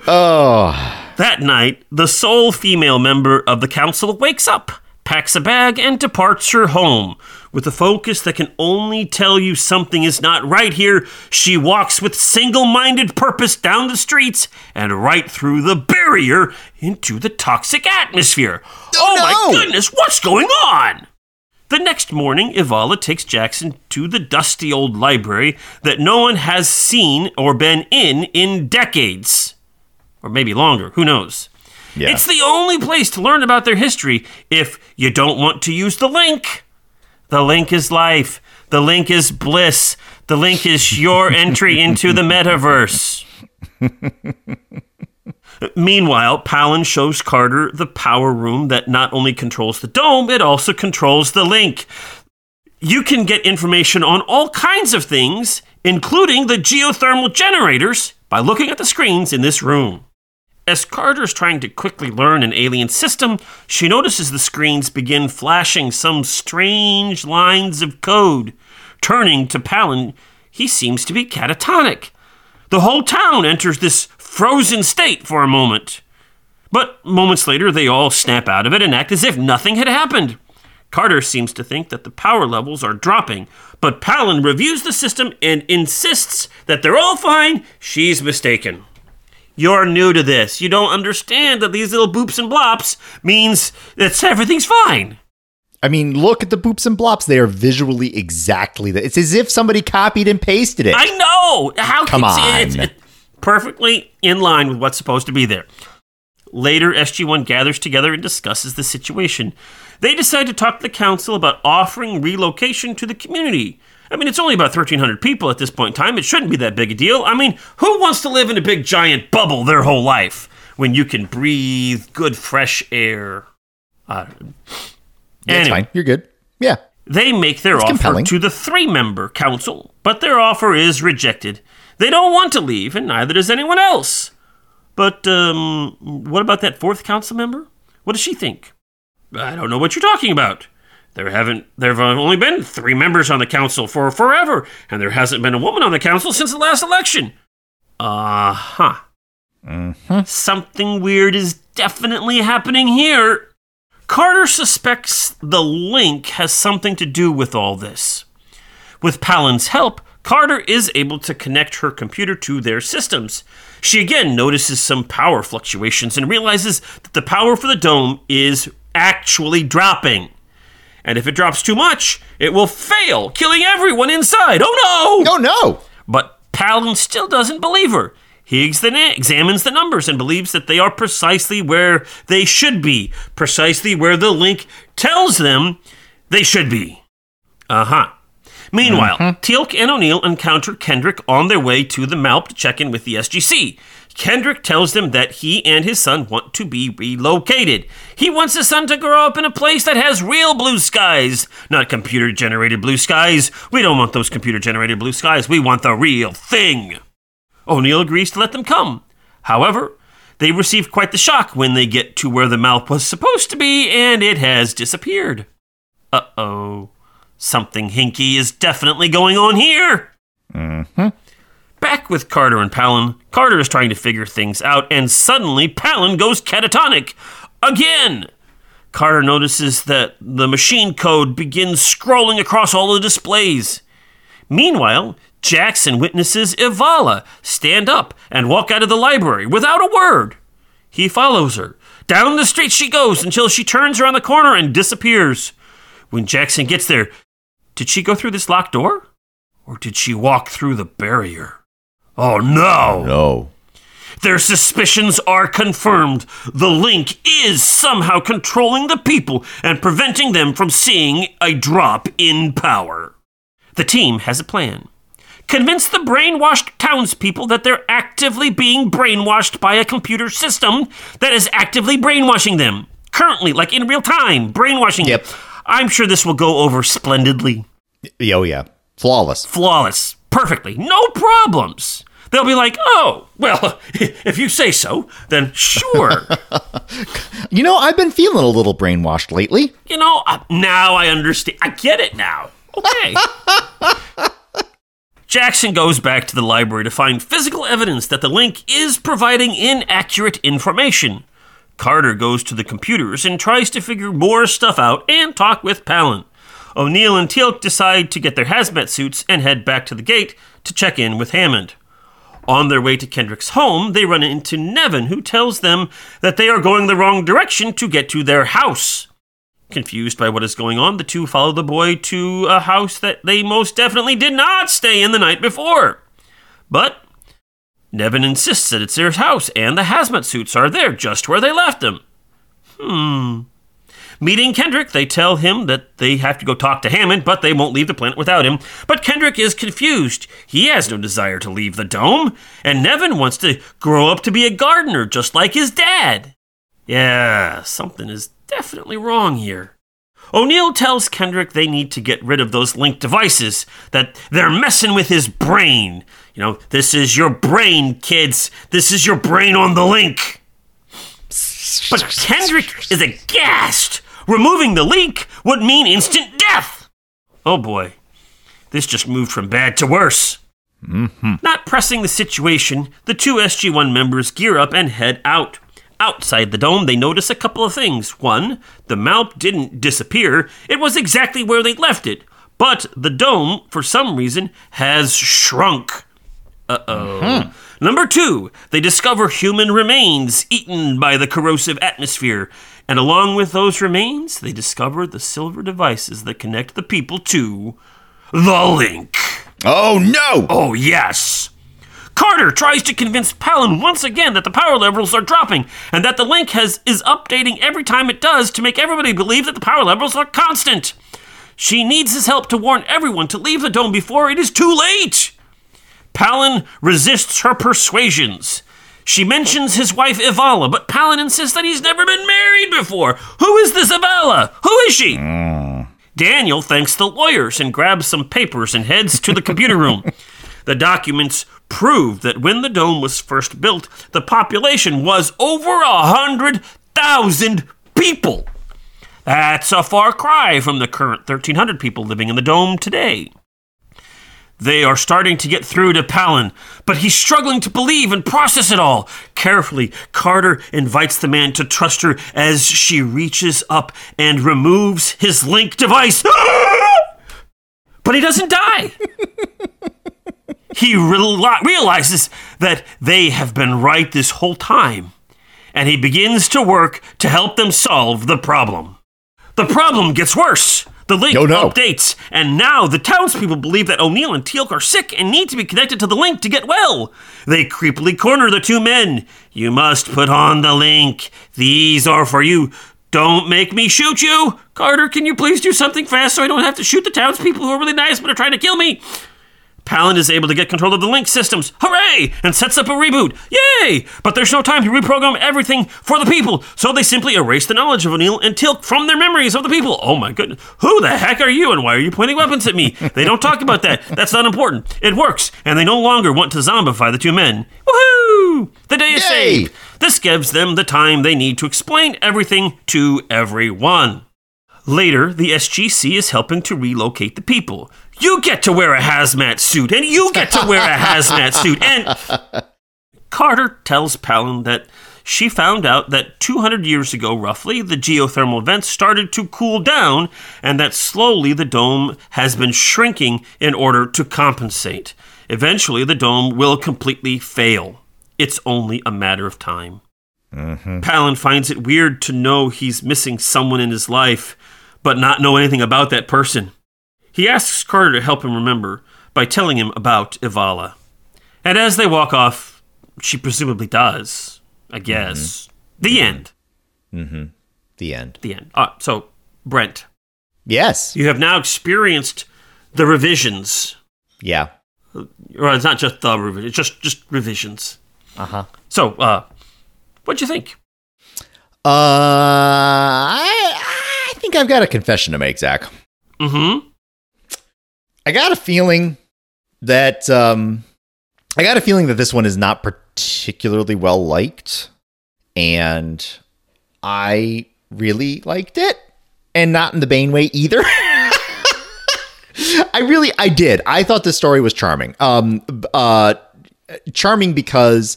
Oh. That night, the sole female member of the council wakes up, packs a bag, and departs her home. With a focus that can only tell you something is not right here, she walks with single minded purpose down the streets and right through the barrier into the toxic atmosphere. Oh, my no! goodness, what's going on? The next morning, Ivala takes Jackson to the dusty old library that no one has seen or been in in decades. Or maybe longer, who knows? Yeah. It's the only place to learn about their history if you don't want to use the link. The link is life. The link is bliss. The link is your entry into the metaverse. *laughs* Meanwhile, Pallan shows Carter the power room that not only controls the dome, it also controls the link. You can get information on all kinds of things, including the geothermal generators, by looking at the screens in this room. As Carter's trying to quickly learn an alien system, she notices the screens begin flashing some strange lines of code. Turning to Pallan, he seems to be catatonic. The whole town enters this frozen state for a moment. But moments later, they all snap out of it and act as if nothing had happened. Carter seems to think that the power levels are dropping, but Pallan reviews the system and insists that they're all fine. She's mistaken. You're new to this. You don't understand that these little boops and blops means that everything's fine. I mean, look at the boops and blops. They are visually exactly that. It's as if somebody copied and pasted it. I know. How Come can it's, on. it's perfectly in line with what's supposed to be there. Later, SG1 gathers together and discusses the situation. They decide to talk to the council about offering relocation to the community. I mean, it's only about 1,300 people at this point in time. It shouldn't be that big a deal. I mean, who wants to live in a big giant bubble their whole life when you can breathe good fresh air? Uh, That's anyway. fine. You're good. Yeah. They make their It's offer compelling. to the three member council, but their offer is rejected. They don't want to leave, and neither does anyone else. But um, what about that fourth council member? What does she think? I don't know what you're talking about. There haven't there have only been three members on the council for forever, and there hasn't been a woman on the council since the last election. Uh huh. Something weird is definitely happening here. Carter suspects the link has something to do with all this. With Pallan's help, Carter is able to connect her computer to their systems. She again notices some power fluctuations and realizes that the power for the dome is actually dropping. And if it drops too much, it will fail, killing everyone inside. Oh no! Oh, no. But Pallan still doesn't believe her. He examines the numbers and believes that they are precisely where they should be, precisely where the link tells them they should be. Uh huh. Meanwhile, Teal'c and O'Neill encounter Kendrick on their way to the Malp to check in with the SGC. Kendrick tells them that he and his son want to be relocated. He wants his son to grow up in a place that has real blue skies, not computer generated blue skies. We don't want those computer generated blue skies. We want the real thing. O'Neill agrees to let them come. However, they receive quite the shock when they get to where the MALP was supposed to be and it has disappeared. Uh oh. Something hinky is definitely going on here. Back with Carter and Pallan, Carter is trying to figure things out, and suddenly Pallan goes catatonic. Again! Carter notices that the machine code begins scrolling across all the displays. Meanwhile, Jackson witnesses Ivala stand up and walk out of the library without a word. He follows her. Down the street she goes until she turns around the corner and disappears. When Jackson gets there, did she go through this locked door? Or did she walk through the barrier? Oh no! No. Their suspicions are confirmed. The link is somehow controlling the people and preventing them from seeing a drop in power. The team has a plan. Convince the brainwashed townspeople that they're actively being brainwashed by a computer system that is actively brainwashing them. Currently, like in real time, brainwashing Yep. them. I'm sure this will go over splendidly Oh yeah. Flawless. flawless, perfectly, no problems. They'll be like, oh, well, *laughs* if you say so, then sure. *laughs* You know, I've been feeling a little brainwashed lately. you know, now I understand. I get it now. Okay. *laughs* Jackson goes back to the library to find physical evidence that the link is providing inaccurate information. Carter goes to the computers and tries to figure more stuff out and talk with Pallan. O'Neill and Teal'c decide to get their hazmat suits and head back to the gate to check in with Hammond. On their way to Kendrick's home, they run into Nevin, who tells them that they are going the wrong direction to get to their house. Confused by what is going on, the two follow the boy to a house that they most definitely did not stay in the night before. But Nevin insists that it's their house and the hazmat suits are there just where they left them. Hmm. Meeting Kendrick, they tell him that they have to go talk to Hammond, but they won't leave the planet without him. But Kendrick is confused. He has no desire to leave the dome, and Nevin wants to grow up to be a gardener just like his dad. Yeah, something is definitely wrong here. O'Neill tells Kendrick they need to get rid of those linked devices, that they're messing with his brain. You know, this is your brain, kids. This is your brain on the link. But Kendrick is aghast. Removing the link would mean instant death. Oh boy, this just moved from bad to worse. Not pressing the situation, the two SG1 members gear up and head out. Outside the dome, they notice a couple of things. One, the MALP didn't disappear, it was exactly where they left it. But the dome, for some reason, has shrunk. Uh oh. Number two, they discover human remains eaten by the corrosive atmosphere. And along with those remains, they discover the silver devices that connect the people to the link. Oh no! Oh, yes. Carter tries to convince Pallan once again that the power levels are dropping and that the link has is updating every time it does to make everybody believe that the power levels are constant. She needs his help to warn everyone to leave the dome before it is too late. Pallan resists her persuasions. She mentions his wife Ivala, but Pallan insists that he's never been married before. Who is this Ivala? Who is she? Daniel thanks the lawyers and grabs some papers and heads to the computer room. *laughs* The documents prove that when the dome was first built, the population was over a hundred thousand people. That's a far cry from the current 1,300 people living in the dome today. They are starting to get through to Pallan, but he's struggling to believe and process it all. Carefully, Carter invites the man to trust her as she reaches up and removes his link device. *gasps* but he doesn't die. *laughs* he reali- realizes that they have been right this whole time, and he begins to work to help them solve the problem. The problem gets worse. The link Oh, no. updates, and now the townspeople believe that O'Neill and Teal'c are sick and need to be connected to the link to get well. They creepily corner the two men. You must put on the link. These are for you. Don't make me shoot you. Carter, can you please do something fast so I don't have to shoot the townspeople who are really nice but are trying to kill me? Pallan is able to get control of the link systems. Hooray! And sets up a reboot. Yay! But there's no time to reprogram everything for the people, so they simply erase the knowledge of O'Neill and Teal'c from their memories of the people. Oh my goodness. Who the heck are you and why are you pointing weapons at me? They don't talk about that. That's not important. It works, and they no longer want to zombify the two men. Woohoo! The day is Yay! saved. This gives them the time they need to explain everything to everyone. Later, the SGC is helping to relocate the people. You get to wear a hazmat suit, and you get to wear a hazmat suit. And *laughs* Carter tells Pallan that she found out that 200 years ago, roughly, the geothermal vents started to cool down, and that slowly the dome has been shrinking in order to compensate. Eventually, the dome will completely fail. It's only a matter of time. Mm-hmm. Pallan finds it weird to know he's missing someone in his life, but not know anything about that person. He asks Carter to help him remember by telling him about Ivala. And as they walk off, she presumably does, I guess. The end. The end. The end. Uh, so, Brent, Yes. you have now experienced the revisions. Yeah. Or it's not just the revisions, it's just, just revisions. Uh huh. So, uh, what'd you think? Uh, I, I think I've got a confession to make, Zach. Mm-hmm. I got a feeling that um, I got a feeling that this one is not particularly well liked, and I really liked it, and not in the Bane way either. *laughs* I really, I did. I thought this story was charming. Um, uh, charming because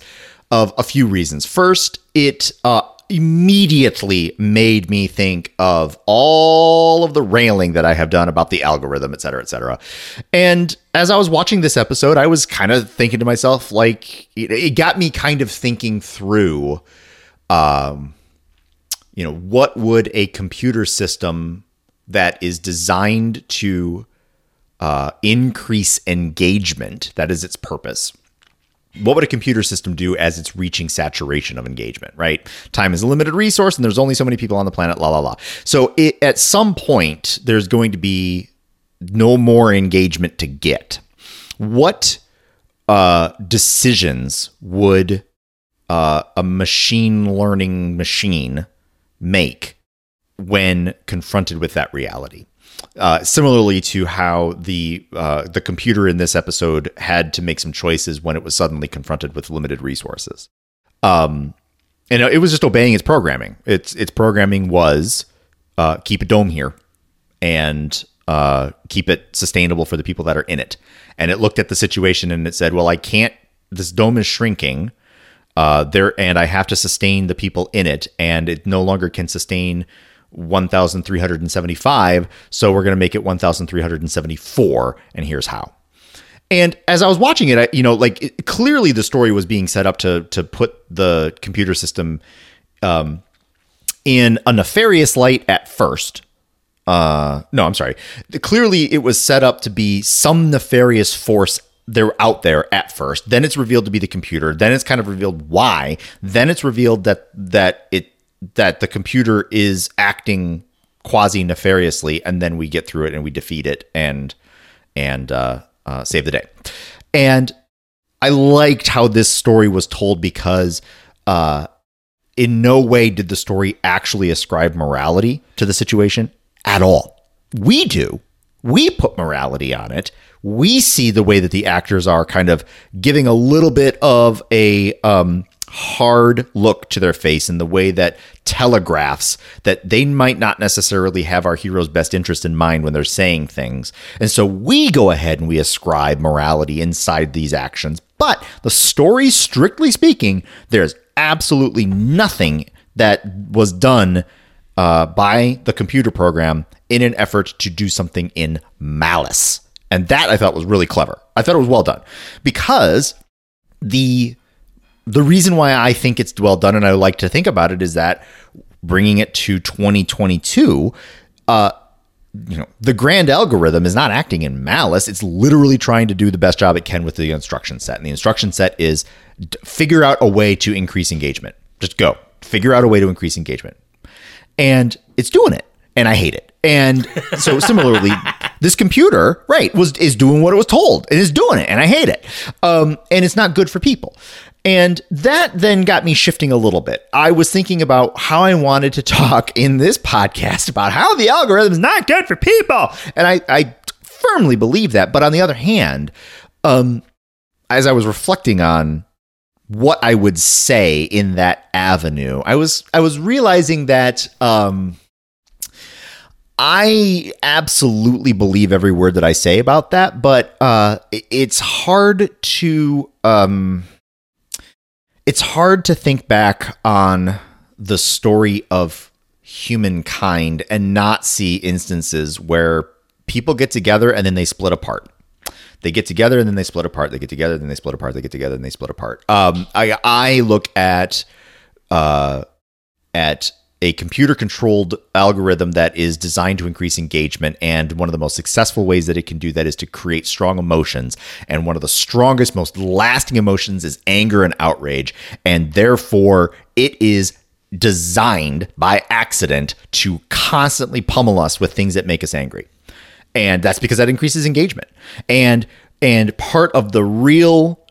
of a few reasons. First, it uh, immediately made me think of all of the railing that I have done about the algorithm, et cetera, et cetera. And as I was watching this episode, I was kind of thinking to myself, like, it, it got me kind of thinking through, um, you know, what would a computer system that is designed to uh, increase engagement, that is its purpose, what would a computer system do as it's reaching saturation of engagement, right? Time is a limited resource and there's only so many people on the planet, la, la, la. So it, at some point, there's going to be no more engagement to get. What uh, decisions would uh, a machine learning machine make when confronted with that reality? Uh, similarly to how the uh, the computer in this episode had to make some choices when it was suddenly confronted with limited resources. Um, and it was just obeying its programming. Its its programming was uh, keep a dome here and uh, keep it sustainable for the people that are in it. And it looked at the situation and it said, "Well, I can't. This dome is shrinking." Uh, there and I have to sustain the people in it, and it no longer can sustain 1,375. So we're going to make it 1,374, and here's how. And as I was watching it, I, you know, like it, clearly the story was being set up to to put the computer system um, in a nefarious light at first. Uh, no, I'm sorry. Clearly, it was set up to be some nefarious force they're out there at first. Then it's revealed to be the computer. Then it's kind of revealed why. Then it's revealed that that it that the computer is acting quasi nefariously, and then we get through it and we defeat it and and uh, uh, save the day. And I liked how this story was told because uh, in no way did the story actually ascribe morality to the situation at all. We do. We put morality on it. We see the way that the actors are kind of giving a little bit of a um, hard look to their face in the way that telegraphs that they might not necessarily have our hero's best interest in mind when they're saying things. And so we go ahead and we ascribe morality inside these actions. But the story, strictly speaking, there's absolutely nothing that was done uh, by the computer program in an effort to do something in malice. And that I thought was really clever. I thought it was well done because the the reason why I think it's well done and I like to think about it is that bringing it to 2022, uh, you know, the grand algorithm is not acting in malice. It's literally trying to do the best job it can with the instruction set. And the instruction set is figure out a way to increase engagement. Just go. Figure out a way to increase engagement. And it's doing it. And I hate it. And so *laughs* similarly, this computer, right, was is doing what it was told and is doing it, and I hate it. Um, and it's not good for people. And that then got me shifting a little bit. I was thinking about how I wanted to talk in this podcast about how the algorithm is not good for people. And I, I firmly believe that. But on the other hand, um, as I was reflecting on what I would say in that avenue, I was I was realizing that um, I absolutely believe every word that I say about that, but uh, it's hard to um, it's hard to think back on the story of humankind and not see instances where people get together and then they split apart. They get together and then they split apart. They get together, and then they split apart. They get together and they split apart. Um, I I look at uh, at a computer controlled algorithm that is designed to increase engagement. And one of the most successful ways that it can do that is to create strong emotions. And one of the strongest, most lasting emotions is anger and outrage. And therefore, it is designed by accident to constantly pummel us with things that make us angry and that's because that increases engagement and and part of the real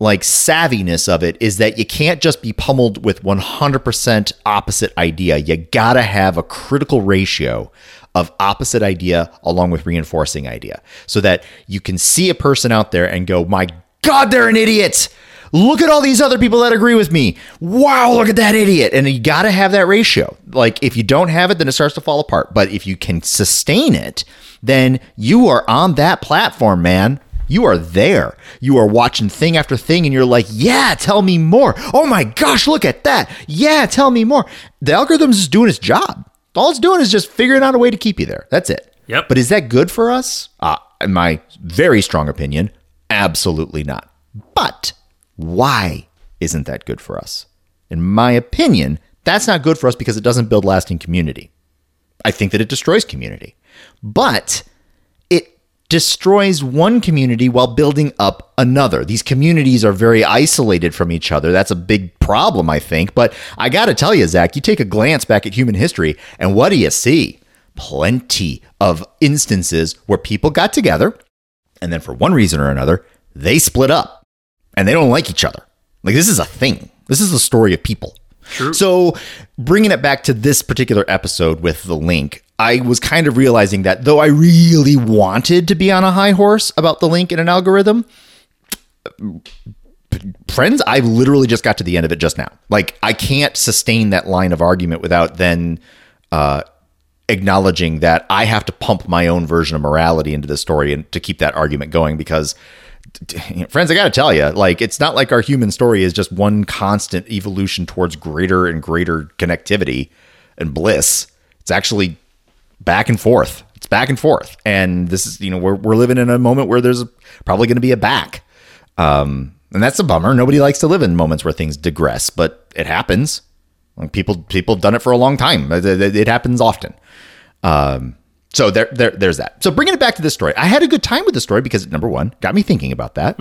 like savviness of it is that you can't just be pummeled with 100% opposite idea. You gotta have a critical ratio of opposite idea along with reinforcing idea so that you can see a person out there and go my god they're an idiot. Look at all these other people that agree with me. Wow look at that idiot. And you gotta have that ratio. Like if you don't have it then it starts to fall apart. But if you can sustain it then you are on that platform man you are there. You are watching thing after thing, and you're like, yeah, tell me more. Oh my gosh, look at that. Yeah, tell me more. The algorithm's just doing its job. All it's doing is just figuring out a way to keep you there. That's it. Yep. But is that good for us? Uh, in my very strong opinion, absolutely not. But why isn't that good for us? In my opinion, that's not good for us because it doesn't build lasting community. I think that it destroys community. But destroys one community while building up another. These communities are very isolated from each other. That's a big problem, I think. But I got to tell you, Zach, you take a glance back at human history, and what do you see? Plenty of instances where people got together, and then for one reason or another, they split up and they don't like each other. Like, this is a thing. This is the story of people. True. So, bringing it back to this particular episode with the link, I was kind of realizing that though I really wanted to be on a high horse about the link in an algorithm, friends, I literally just got to the end of it just now. Like, I can't sustain that line of argument without then uh, acknowledging that I have to pump my own version of morality into the story and to keep that argument going because *laughs* friends i gotta tell you like it's not like our human story is just one constant evolution towards greater and greater connectivity and bliss. It's actually back and forth. It's back and forth. And this is you know we're, we're living in a moment where there's probably going to be a back. Um and that's a bummer. Nobody likes to live in moments where things digress but it happens. Like people people have done it for a long time. It, it- it happens often. Um, so there, there, there's that. So bringing it back to this story, I had a good time with the story because number one got me thinking about that.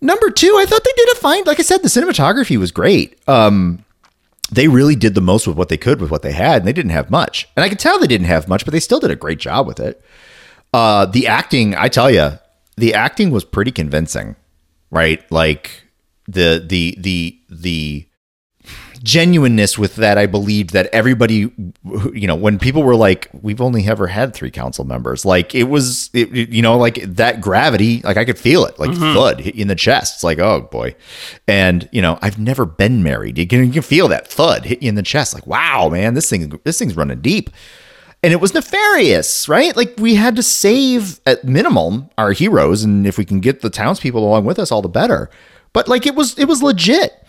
Number two, I thought they did a fine. Like I said, the cinematography was great. Um, they really did the most with what they could with what they had, and they didn't have much. And I could tell they didn't have much, but they still did a great job with it. Uh, the acting, I tell you, the acting was pretty convincing, right? Like the the the the genuineness with that i believed that everybody you know when people were like we've only ever had three council members like it was it, you know like that gravity like i could feel it like mm-hmm. thud hit you in the chest. It's like oh boy. And you know i've never been married. You can, you can feel that thud hit you in the chest like wow man this thing this thing's running deep. And it was nefarious, right? Like we had to save at minimum our heroes, and if we can get the townspeople along with us, all the better. But like it was, it was legit,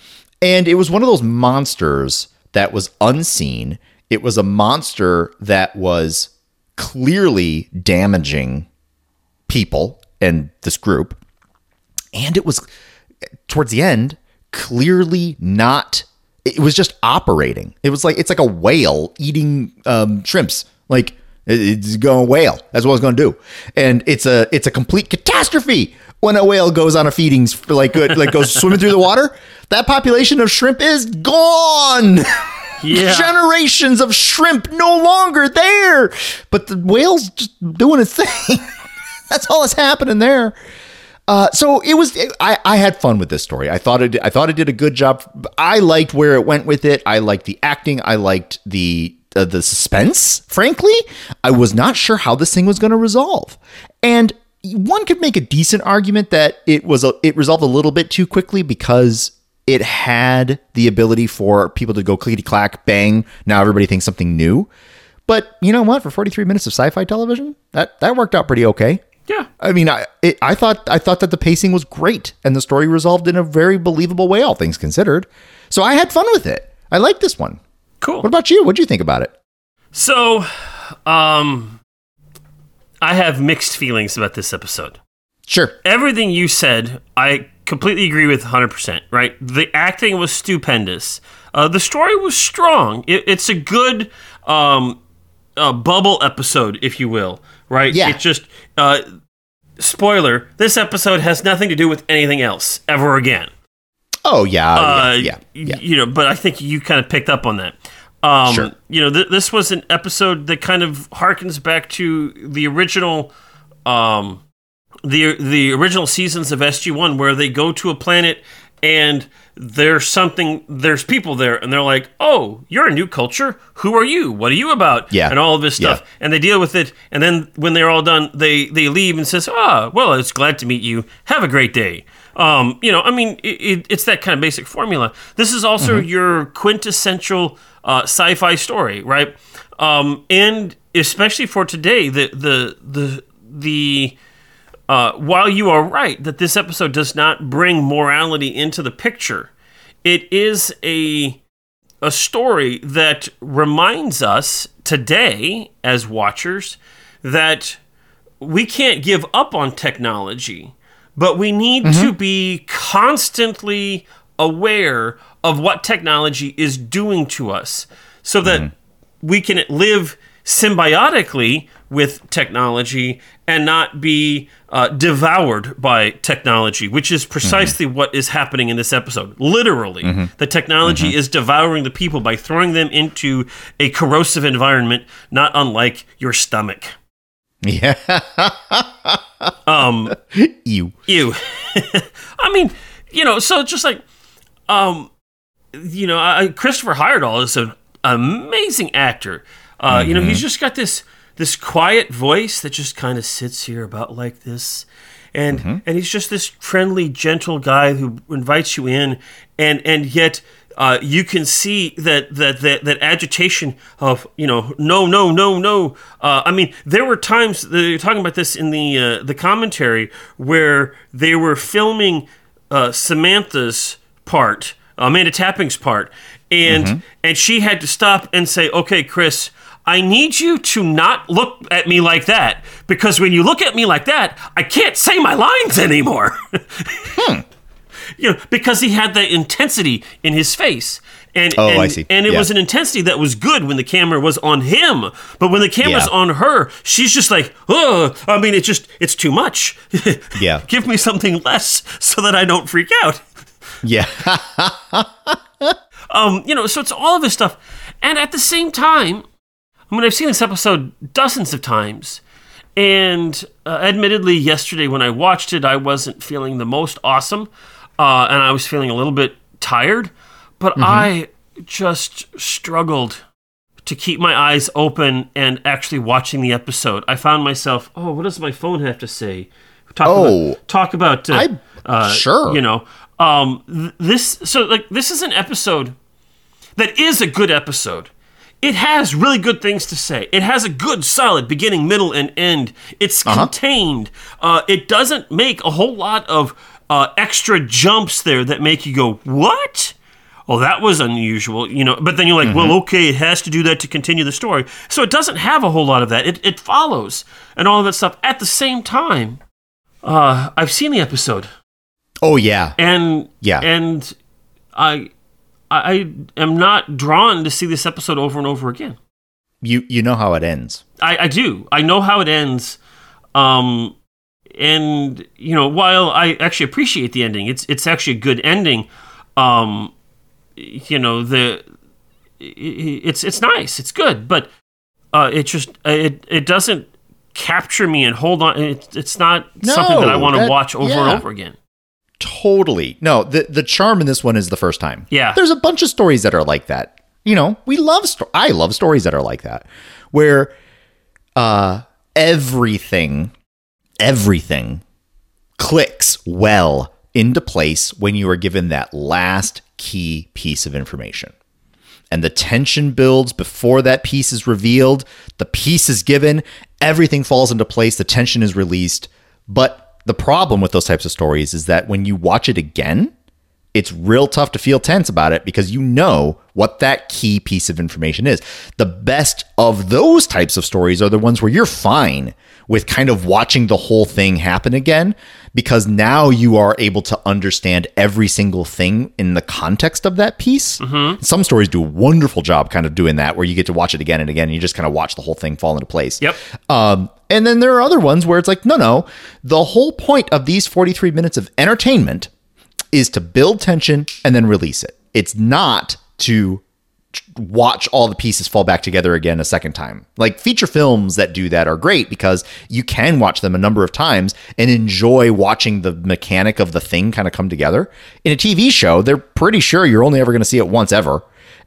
and it was one of those monsters that was unseen. It was a monster that was clearly damaging people and this group, and it was towards the end clearly not it was just operating. It was like it's like a whale eating um, shrimps. Like it's going whale. That's what it's going to do. And it's a it's a complete catastrophe when a whale goes on a feedings for like good like goes swimming through the water that population of shrimp is gone *laughs* Yeah. Generations of shrimp no longer there, but the whale's just doing its thing. *laughs* That's all that's happening there. Uh, so it was. I, I had fun with this story. I thought it. I thought it did a good job. I liked where it went with it. I liked the acting. I liked the uh, the suspense. Frankly, I was not sure how this thing was going to resolve, and one could make a decent argument that it was a, it resolved a little bit too quickly because it had the ability for people to go clickety clack bang. Now everybody thinks something new. But you know what? For 43 minutes of sci-fi television, that that worked out pretty okay. Yeah. I mean, I it, I thought I thought that the pacing was great and the story resolved in a very believable way, all things considered. So I had fun with it. I liked this one. Cool. What about you? What do you think about it? So, um, I have mixed feelings about this episode. Sure. Everything you said, I completely agree with 100%, right? The acting was stupendous. Uh, the story was strong. It, it's a good um, uh, bubble episode, if you will, right? Yeah. It just, uh, spoiler, this episode has nothing to do with anything else ever again. Oh yeah, Uh, yeah, yeah, yeah. You know, but I think you kind of picked up on that. Um, Sure. You know, th- this was an episode that kind of harkens back to the original, um, the the original seasons of SG One, where they go to a planet and there's something, there's people there, and they're like, "Oh, you're a new culture. Who are you? What are you about?" Yeah. and all of this stuff, Yeah. and they deal with it. And then when they're all done, they they leave and says, "Ah, well, it's glad to meet you. Have a great day." Um, you know, I mean, it, it, it's that kind of basic formula. This is also your quintessential uh, sci-fi story, right? Um, and especially for today, the the the the uh, while you are right that this episode does not bring morality into the picture, it is a a story that reminds us today as watchers that we can't give up on technology, but we need to mm-hmm. be constantly aware of what technology is doing to us so that mm-hmm. we can live symbiotically with technology and not be uh, devoured by technology, which is mm-hmm. precisely what is happening in this episode. Literally, the technology is devouring the people by throwing them into a corrosive environment, not unlike your stomach. Yeah. *laughs* Um, you. Ew. *laughs* I mean, you know, so just like, um, you know, I, Christopher Heyerdahl is an amazing actor. Uh, You know, he's just got this this quiet voice that just kind of sits here about like this, and and he's just this friendly, gentle guy who invites you in, and and yet. Uh, you can see that, that that that agitation of you know no no no no. Uh, I mean, there were times they're talking about this in the uh, the commentary where they were filming uh, Samantha's part, Amanda Tapping's part, and and she had to stop and say, "Okay, Chris." I need you to not look at me like that because when you look at me like that, I can't say my lines anymore. *laughs* You know, because he had the intensity in his face. And, Oh, and, I see. And it Yeah. was an intensity that was good when the camera was on him. But when the camera's Yeah. on her, she's just like, oh, I mean, it just, it's too much. *laughs* Yeah. Give me something less so that I don't freak out. Yeah. *laughs* Um, you know, so it's all of this stuff. And at the same time, I mean, I've seen this episode dozens of times. And uh, admittedly, yesterday when I watched it, I wasn't feeling the most awesome. Uh, and I was feeling a little bit tired. But I just struggled to keep my eyes open and actually watching the episode. I found myself, oh, what does my phone have to say? Talk Oh. about, talk about uh, I- uh, sure. you know, um, th- this. So like, this is an episode that is a good episode. It has really good things to say. It has a good, solid beginning, middle, and end. It's contained. Uh, it doesn't make a whole lot of uh, extra jumps there that make you go, "What?" Oh, that was unusual, you know. But then you're like, "Well, okay, it has to do that to continue the story." So it doesn't have a whole lot of that. It it follows and all of that stuff. At the same time, uh, I've seen the episode Oh yeah. and Yeah. and I I am not drawn to see this episode over and over again. You you know how it ends. I, I do. I know how it ends. Um and you know, while I actually appreciate the ending, it's it's actually a good ending. Um you know, the it's it's nice, it's good, but uh, it just it it doesn't capture me and hold on. It, it's not something that I want to watch over yeah. and over again. Totally. No, the the charm in this one is the first time. Yeah. There's a bunch of stories that are like that. You know, we love sto- I love stories that are like that where uh everything everything clicks well into place when you are given that last key piece of information. And the tension builds before that piece is revealed, the piece is given, everything falls into place, the tension is released. But the problem with those types of stories is that when you watch it again, it's real tough to feel tense about it because you know what that key piece of information is. The best of those types of stories are the ones where you're fine with kind of watching the whole thing happen again because now you are able to understand every single thing in the context of that piece. Some stories do a wonderful job kind of doing that where you get to watch it again and again and you just kind of watch the whole thing fall into place. Yep. Um, and then there are other ones where it's like, no, no, the whole point of these 43 minutes of entertainment is to build tension and then release it. It's not to watch all the pieces fall back together again a second time. Like feature films that do that are great because you can watch them a number of times and enjoy watching the mechanic of the thing kind of come together. In a TV show, they're pretty sure you're only ever going to see it once ever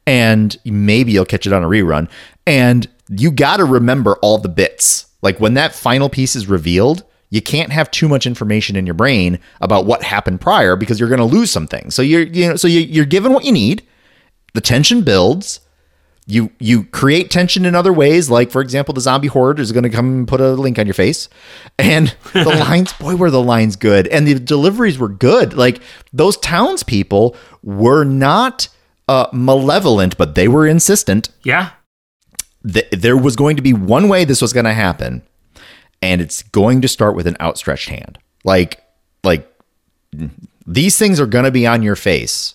and maybe you'll catch it on a rerun and you got to remember all the bits. Like when that final piece is revealed, you can't have too much information in your brain about what happened prior because you're going to lose something. So you're you know so you, you're given what you need. The tension builds. You you create tension in other ways, like for example, the zombie horde is going to come and put a link on your face, and *laughs* the lines, boy, were the lines good, and the deliveries were good. Like those townspeople were not uh, malevolent, but they were insistent Yeah. th- there was going to be one way this was going to happen and it's going to start with an outstretched hand. Like like these things are going to be on your face.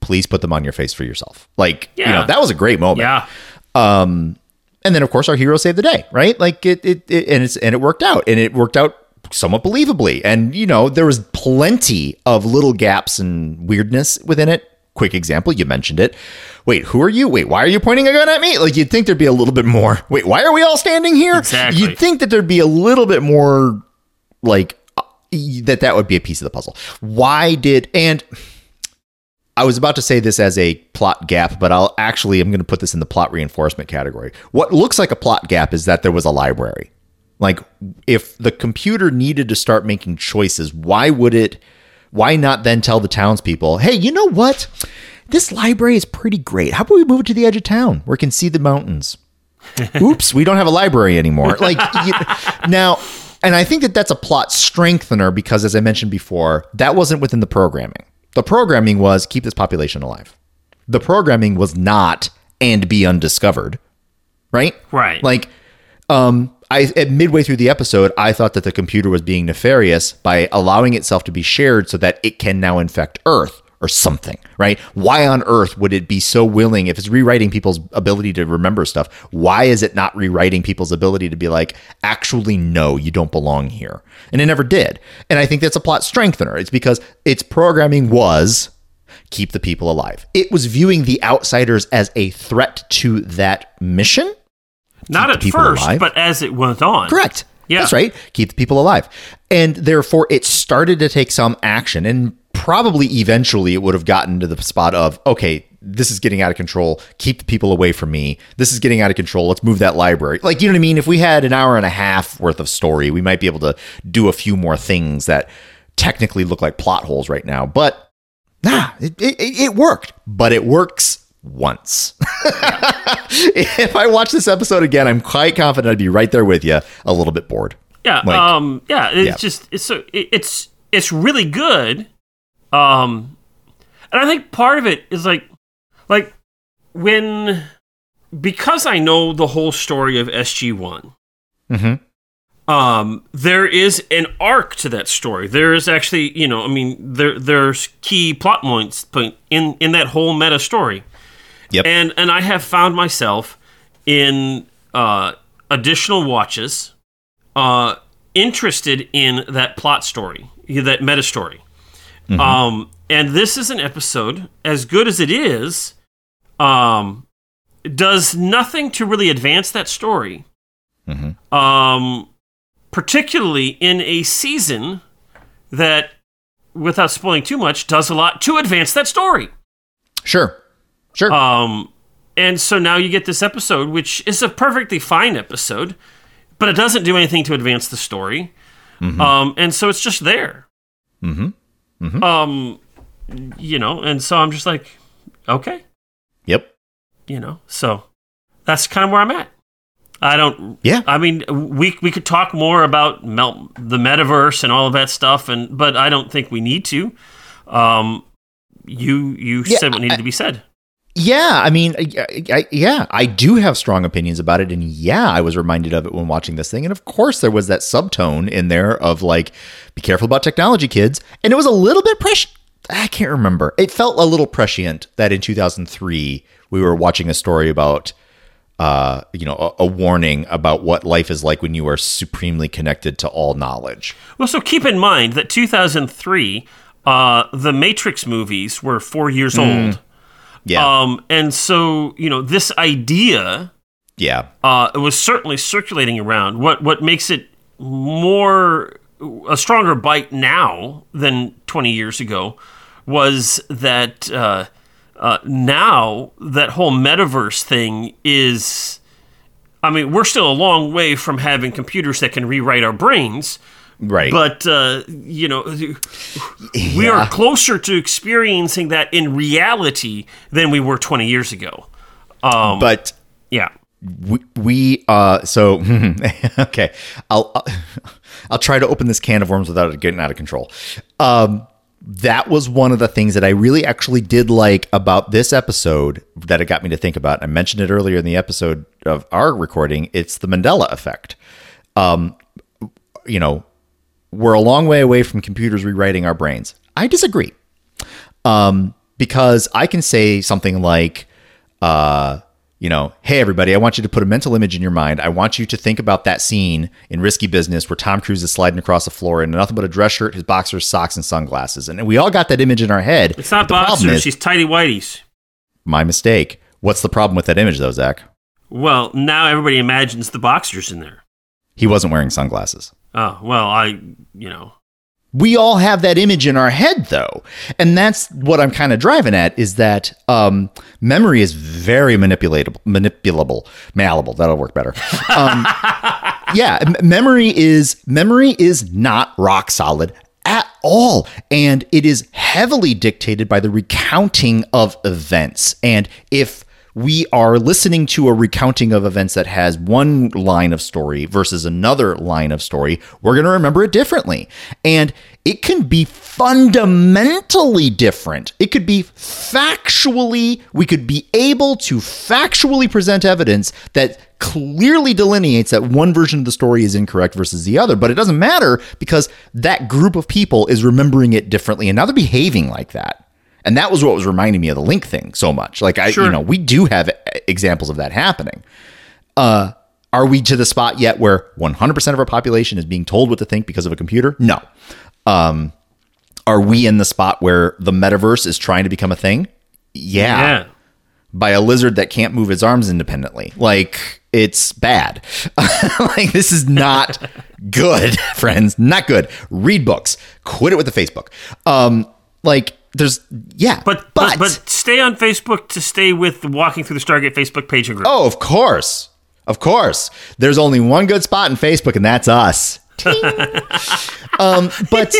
Please put them on your face for yourself. Like you know that was a great moment. Yeah. um and then of course our hero saved the day right? Like it, it, it and it's and it worked out and it worked out somewhat believably. And you know there was plenty of little gaps and weirdness within it quick example you mentioned it wait who are you wait why are you pointing a gun at me like you'd think there'd be a little bit more wait why are we all standing here Exactly. you'd think that there'd be a little bit more like uh, that that would be a piece of the puzzle why did and I was about to say this as a plot gap, but I'll actually I'm going to put this in the plot reinforcement category. What looks like a plot gap is that there was a library. Like if the computer needed to start making choices, why would it why not then tell the townspeople, "Hey, you know what? This library is pretty great. How about we move it to the edge of town where we can see the mountains?" *laughs* Oops, we don't have a library anymore. Like you, now, and I think that that's a plot strengthener because, as I mentioned before, that wasn't within the programming. The programming was keep this population alive. The programming was not and be undiscovered, right? Right. Like, um, I at midway through the episode, I thought that the computer was being nefarious by allowing itself to be shared so that it can now infect Earth or something, right? Why on earth would it be so willing if it's rewriting people's ability to remember stuff? Why is it not rewriting people's ability to be like, actually, no, you don't belong here? And it never did. And I think that's a plot strengthener. It's because its programming was keep the people alive. It was viewing the outsiders as a threat to that mission. Not at first, alive. but as it went on. Correct. Yeah. That's right. Keep the people alive. And therefore, it started to take some action. And probably eventually it would have gotten to the spot of, okay, this is getting out of control. Keep the people away from me. This is getting out of control. Let's move that library. Like, you know what I mean? If we had an hour and a half worth of story, we might be able to do a few more things that technically look like plot holes right now. But nah, it, it, it worked. But it works once. *laughs* if I watch this episode again, I'm quite confident I'd be right there with you, a little bit bored. Yeah. Like- um. Yeah. It's Yeah. just it's so it, it's it's really good. Um, and I think part of it is like like when because I know the whole story of SG One. Mhm. Um, there is an arc to that story. There is actually, you know, I mean, there there's key plot points point in in that whole meta story. Yep. And and I have found myself in uh, additional watches, uh, interested in that plot story, that meta story. Um, and this is an episode, as good as it is. Um, does nothing to really advance that story. Um, particularly in a season that, without spoiling too much, does a lot to advance that story. Sure. Sure. Um, and so now you get this episode, which is a perfectly fine episode, but it doesn't do anything to advance the story. Um, and so it's just there. mm-hmm. Um, you know, and so I'm just like, okay, Yep. you know, so that's kind of where I'm at. I don't. Yeah. I mean, we we could talk more about the metaverse and all of that stuff, and but I don't think we need to. Um, you you Yeah, said what needed to be said. Yeah, I mean, I, I, yeah, I do have strong opinions about it, and yeah, I was reminded of it when watching this thing, and of course, there was that subtone in there of like, "Be careful about technology, kids," and it was a little bit prescient. I can't remember. It felt a little prescient that in 2003 we were watching a story about, uh, you know, a, a warning about what life is like when you are supremely connected to all knowledge. Well, so keep in mind that 2003, uh, the Matrix movies were four years Mm. old. Yeah, Um, and so you know this idea yeah, uh, it was certainly circulating around. What what makes it more a stronger bite now than 20 years ago was that uh, uh, now that whole metaverse thing is. I mean, we're still a long way from having computers that can rewrite our brains, right. but uh, you know, we Yeah. are closer to experiencing that in reality than we were 20 years ago. Um, but yeah. we, we uh so *laughs* okay i'll i'll try to open this can of worms without it getting out of control um that was one of the things that i really actually did like about this episode that it got me to think about i mentioned it earlier in the episode of our recording it's the mandela effect um you know we're a long way away from computers rewriting our brains i disagree um, because I can say something like, uh, you know, hey everybody, I want you to put a mental image in your mind. I want you to think about that scene in Risky Business where Tom Cruise is sliding across the floor in nothing but a dress shirt, his boxers, socks, and sunglasses, and we all got that image in our head. It's not boxers, she's tidy whities. my mistake. What's the problem with that image, though, Zach? Well, now everybody imagines the boxers in there. He wasn't wearing sunglasses. Oh, well, I, you know. we all have that image in our head though. And that's what i'm kind of driving at is that um, memory is very manipulatable manipulable malleable. That'll work better. Um, *laughs* yeah m- memory is memory is not rock solid at all. And it is heavily dictated by the recounting of events. And if we are listening to a recounting of events that has one line of story versus another line of story, we're going to remember it differently. And it can be fundamentally different. It could be factually, we could be able to factually present evidence that clearly delineates that one version of the story is incorrect versus the other. But it doesn't matter because that group of people is remembering it differently and now they're behaving like that. And that was what was reminding me of the link thing so much. Like I, Sure. you know, we do have examples of that happening. Uh, are we to the spot yet where 100% of our population is being told what to think because of a computer? No. Um, are we in the spot where the metaverse is trying to become a thing? Yeah. Yeah. By a lizard that can't move its arms independently. Like it's bad. *laughs* like this is not good, *laughs* friends. Not good. Read books. Quit it with the Facebook. Um, like there's yeah, But, but but stay on Facebook to stay with the Walking Through the Stargate Facebook page and group. Oh, of course. Of course. There's only one good spot in Facebook, and that's us. Um, but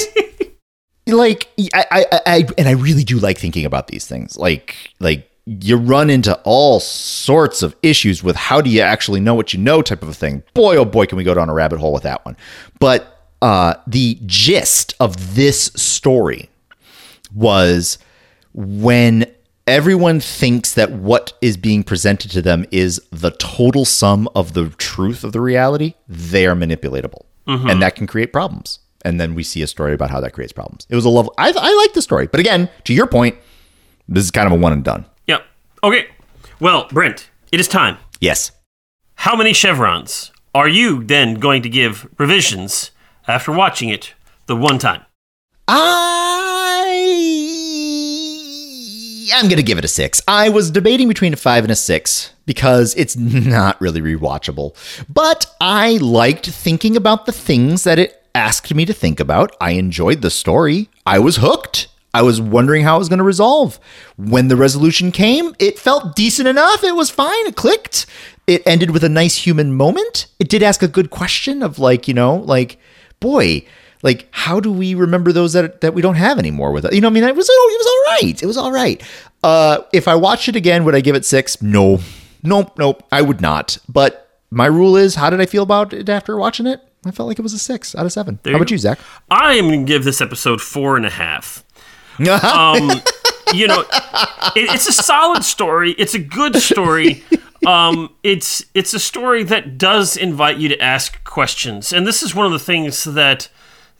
*laughs* like I, I, I and I really do like thinking about these things. Like like you run into all sorts of issues with how do you actually know what you know type of a thing. Boy, oh boy, can we go down a rabbit hole with that one. But uh, the gist of this story was when everyone thinks that what is being presented to them is the total sum of the truth of the reality, they are manipulatable. Mm-hmm. And that can create problems. And then we see a story about how that creates problems. It was a love. I, I like the story. But again, to your point, this is kind of a one and done. Yep. Okay. Well, Brent, it is time. Yes. How many chevrons are you then going to give revisions after watching it the one time? I I'm gonna give it a six. I was debating between a five and a six because it's *laughs* not really rewatchable. But I liked thinking about the things that it asked me to think about. I enjoyed the story. I was hooked. I was wondering how it was going to resolve. When the resolution came, it felt decent enough. It was fine. It clicked. It ended with a nice human moment. It did ask a good question of like, you know, like, boy, like how do we remember those that that we don't have anymore with it? You know, I mean, it was it was all right. It was all right. Uh, if I watched it again, would I give it six? No, nope, nope. I would not. But my rule is, how did I feel about it after watching it? I felt like it was a six out of seven. How you about go. you, Zach? I am going to give this episode four and a half. *laughs* Um, you know, it, it's a solid story. It's a good story. Um, it's it's a story that does invite you to ask questions, and this is one of the things that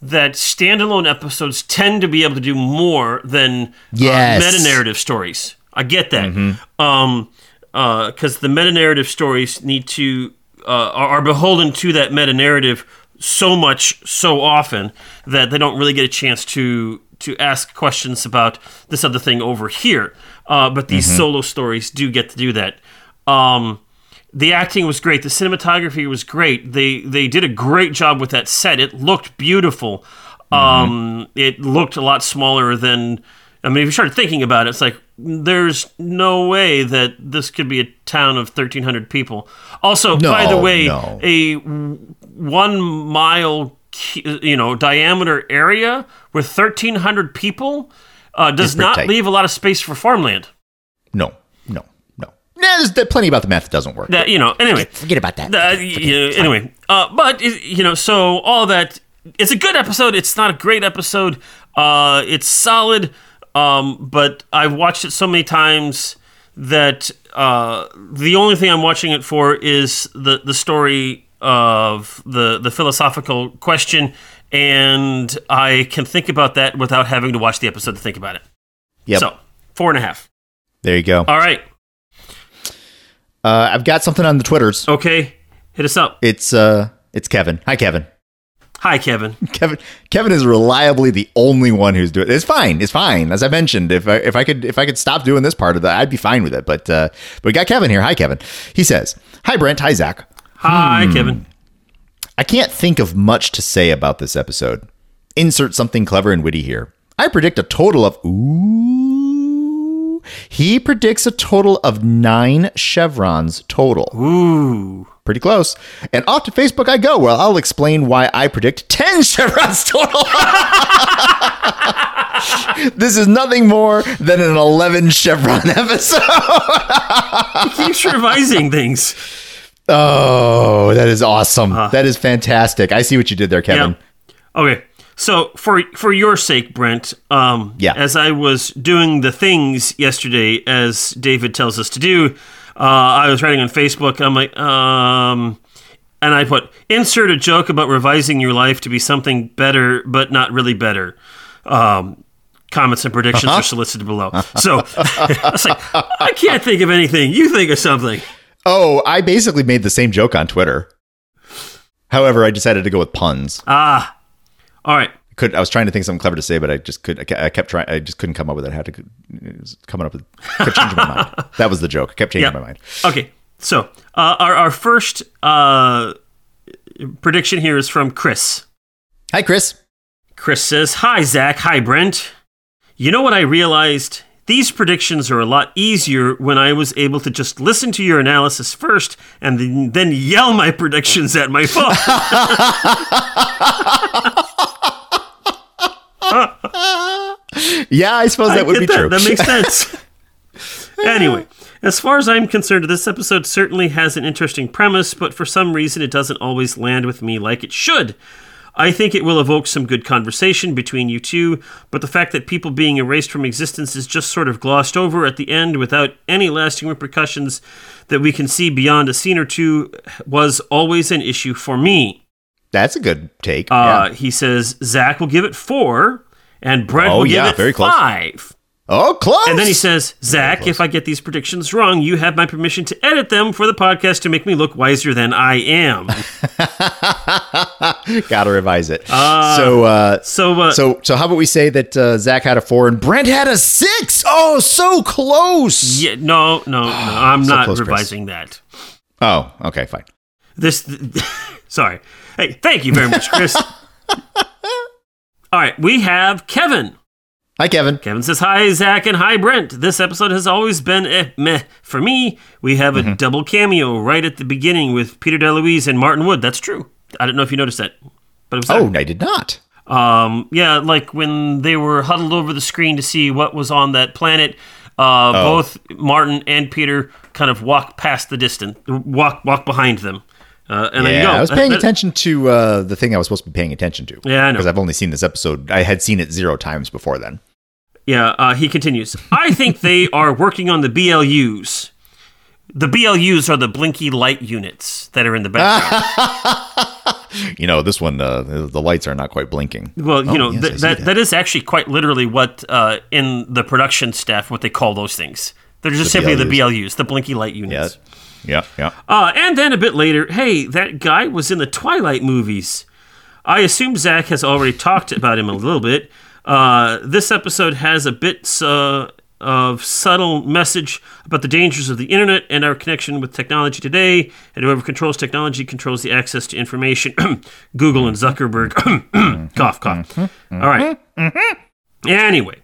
that standalone episodes tend to be able to do more than Yes. uh, meta narrative stories. I get that, um, because the meta narrative stories need to uh, are, are beholden to that meta narrative so much so often that they don't really get a chance to to ask questions about this other thing over here. Uh, but these solo stories do get to do that. Um, the acting was great. The cinematography was great. They they did a great job with that set. It looked beautiful. Um, it looked a lot smaller than. I mean, if you started thinking about it, it's like there's no way that this could be a town of 1,300 people. Also, by the way, no. a one mile, you know, diameter area with 1,300 people uh, does not tight. leave a lot of space for farmland. No, no, no. Nah, there's plenty about the math that doesn't work. That you know. Anyway, Forget about that. Uh, you know, anyway, uh, but you know, so all that it's a good episode. It's not a great episode. Uh, it's solid, um, but I've watched it so many times that uh, the only thing I'm watching it for is the the story of the the philosophical question, and I can think about that without having to watch the episode to think about it. Yep. So four and a half. there you go. All right. Uh, I've got something on the Twitters. Okay. Hit us up. It's uh, it's Kevin. Hi, Kevin. Hi, Kevin. *laughs* Kevin Kevin is reliably the only one who's doing it. It's fine. It's fine. As I mentioned, if I if I could if I could stop doing this part of that, I'd be fine with it. But uh, but we got Kevin here. Hi, Kevin. He says, "Hi, Brent. Hi, Zach. Hi, Hmm. Kevin. I can't think of much to say about this episode. Insert something clever and witty here. I predict a total of ooh. He predicts a total of nine chevrons total. Ooh. Pretty close. And off to Facebook I go. Well, I'll explain why I predict 10 *laughs* chevrons total. *laughs* this is nothing more than an 11 chevron *laughs* episode. He keeps revising things. Oh, that is awesome. Uh-huh. that is fantastic. I see what you did there, Kevin. Yeah. Okay. So for for your sake, Brent, um, Yeah. as I was doing the things yesterday, as David tells us to do, uh, I was writing on Facebook. I'm like, um, and I put insert a joke about revising your life to be something better, but not really better. Um, comments and predictions Uh-huh. are solicited below. So *laughs* I was like, I can't think of anything. You think of something. Oh, I basically made the same joke on Twitter. However, I decided to go with puns. Ah, all right. Could I was trying to think of something clever to say, but I just could. I kept trying. I just couldn't come up with it. I had to it coming up with. Kept changing my mind. *laughs* That was the joke. I kept changing Yeah. my mind. Okay, so uh, our our first uh, prediction here is from Chris. Hi, Chris. Chris says, "Hi Zach, hi Brent. You know what I realized? These predictions are a lot easier when I was able to just listen to your analysis first and then, then yell my predictions at my phone. *laughs* *laughs* Yeah, I suppose that I would be that. true. That makes sense. *laughs* anyway, as far as I'm concerned, this episode certainly has an interesting premise, but for some reason it doesn't always land with me like it should. I think it will evoke some good conversation between you two, but the fact that people being erased from existence is just sort of glossed over at the end without any lasting repercussions that we can see beyond a scene or two was always an issue for me. That's a good take. Uh, yeah. He says Zach will give it four, and Brent Oh, will give yeah, it very close. five. Oh, close. And then he says, Zach, if I get these predictions wrong, you have my permission to edit them for the podcast to make me look wiser than I am. *laughs* Gotta revise it. so, uh, So, uh, so, so, how about we say that uh, Zach had a four and Brent had a six? Oh, so close. yeah, no, no, no, *sighs* I'm So not close, Chris. revising that. Oh, okay, fine. This, *laughs* sorry. Hey, thank you very much, Chris. *laughs* All right, we have Kevin. Hi, Kevin. Kevin says, Hi, Zach, and hi, Brent. This episode has always been eh, meh. For me, we have Mm-hmm. a double cameo right at the beginning with Peter DeLuise and Martin Wood. That's true. I don't know if you noticed that, but it was there. Oh, I did not. Um, yeah, like when they were huddled over the screen to see what was on that planet. Uh, Both Martin and Peter kind of walk past the distance, walk walk behind them. Uh, and then Yeah, go. I was paying *laughs* attention to uh, the thing I was supposed to be paying attention to. Yeah, I know. Because I've only seen this episode. I had seen it zero times before then. Yeah, uh, he continues. I think they *laughs* are working on the BLUs. The BLUs are the blinky light units that are in the background. *laughs* You know, this one, uh, the lights are not quite blinking. well, you Oh, know, yes, th- I see that, that is actually quite literally what uh, in the production staff what they call those things. They're just simply the BLUs, the blinky light units. yeah, yeah. Uh, and then a bit later, hey, that guy was in the Twilight movies. I assume Zach has already talked about him a little bit. Uh, this episode has a bit uh, of subtle message about the dangers of the internet and our connection with technology today. And whoever controls technology controls the access to information. *clears throat* Google and Zuckerberg. *clears throat* cough, cough. All right. Anyway,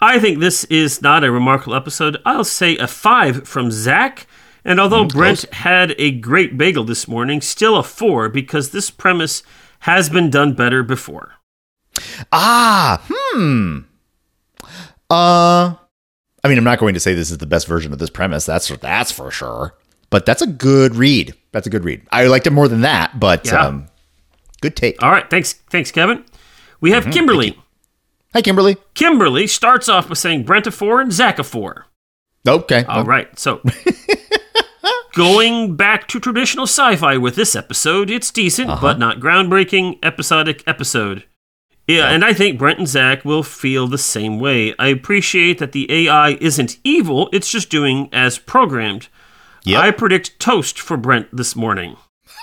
I think this is not a remarkable episode. I'll say a five from Zach. And although Brent had a great bagel this morning, still a four because this premise has been done better before. Ah, hmm. Uh, I mean, I'm not going to say this is the best version of this premise. That's that's for sure. But that's a good read. That's a good read. I liked it more than that, but Yeah. um, good take. All right, thanks, thanks, Kevin. We have Kimberly. Hi, Kimberly. Kimberly starts off by saying Brent a four and Zach a four. Okay. All right, so *laughs* going back to traditional sci-fi with this episode, it's decent uh-huh. but not groundbreaking episodic episode. Yeah, and I think Brent and Zach will feel the same way. I appreciate that the AI isn't evil; it's just doing as programmed. Yep. I predict toast for Brent this morning. *laughs*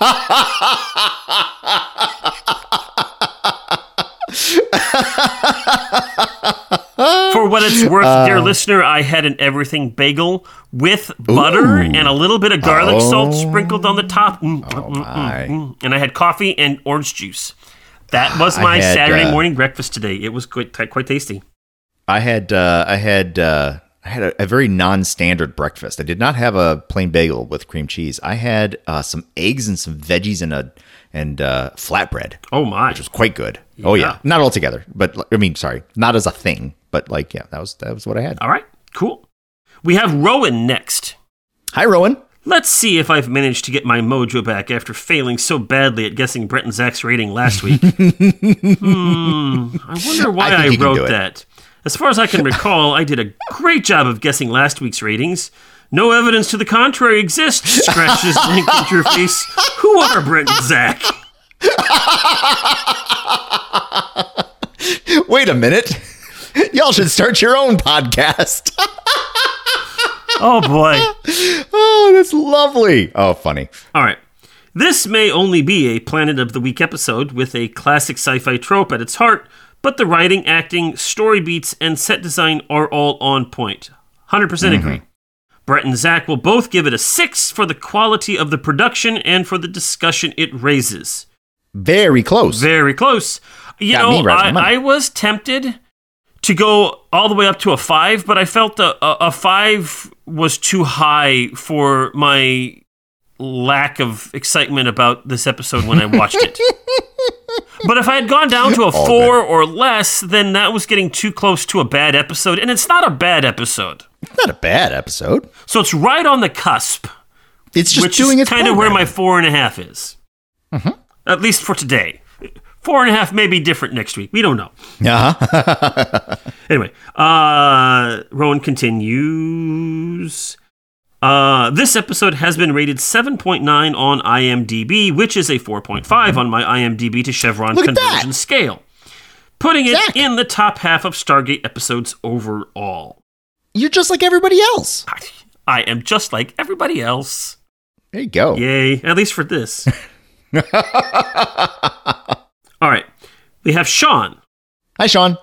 *laughs* For what it's worth, dear listener, I had an everything bagel with butter and a little bit of garlic salt sprinkled on the top. Mm, mm, mm, my. mm. And I had coffee and orange juice. That was *sighs* my had, Saturday uh, morning breakfast today. It was quite quite tasty. I had uh, I had uh, I had a, a very non-standard breakfast. I did not have a plain bagel with cream cheese. I had uh, some eggs and some veggies and a and uh, flatbread, Oh my! which was quite good. Oh Yeah. yeah, not all together, but I mean, sorry, not as a thing, but like yeah, that was that was what I had. All right, cool. We have Rowan next. Hi, Rowan. Let's see if I've managed to get my mojo back after failing so badly at guessing Brent and Zach's rating last week. *laughs* hmm, I wonder why I I, wrote that. As far as I can recall, I did a great job of guessing last week's ratings. No evidence to the contrary exists. Scratches *laughs* link interface. Who are Brent and Zach? *laughs* Wait a minute. Y'all should start your own podcast. *laughs* Oh boy. oh, that's lovely. Oh, funny. All right. This may only be a Planet of the Week episode with a classic sci fi trope at its heart, but the writing, acting, story beats, and set design are all on point. 100% agree. Mm-hmm. Brett and Zach will both give it a 6 for the quality of the production and for the discussion it raises. Very close. Very close. You Got know, right I. I was tempted to go all the way up to a 5, but I felt a, a, a 5 was too high for my lack of excitement about this episode when I watched it. *laughs* but if I had gone down to a *laughs* All four or less, then that was getting too close to a bad episode, and it's not a bad episode. Not a bad episode. So it's right on the cusp, It's just doing kind of where my four and a half is. At least for today. Four and a half may be different next week. We don't know. Uh-huh. *laughs* Anyway, uh, Rowan continues. Uh, this episode has been rated 7.9 on IMDb, which is a 4.5 on my IMDb to Chevron Look conversion scale, putting it Zach. in the top half of Stargate episodes overall. You're just like everybody else. I am just like everybody else. There you go. Yay, at least for this. *laughs* All right. We have Sean. Hi, Sean.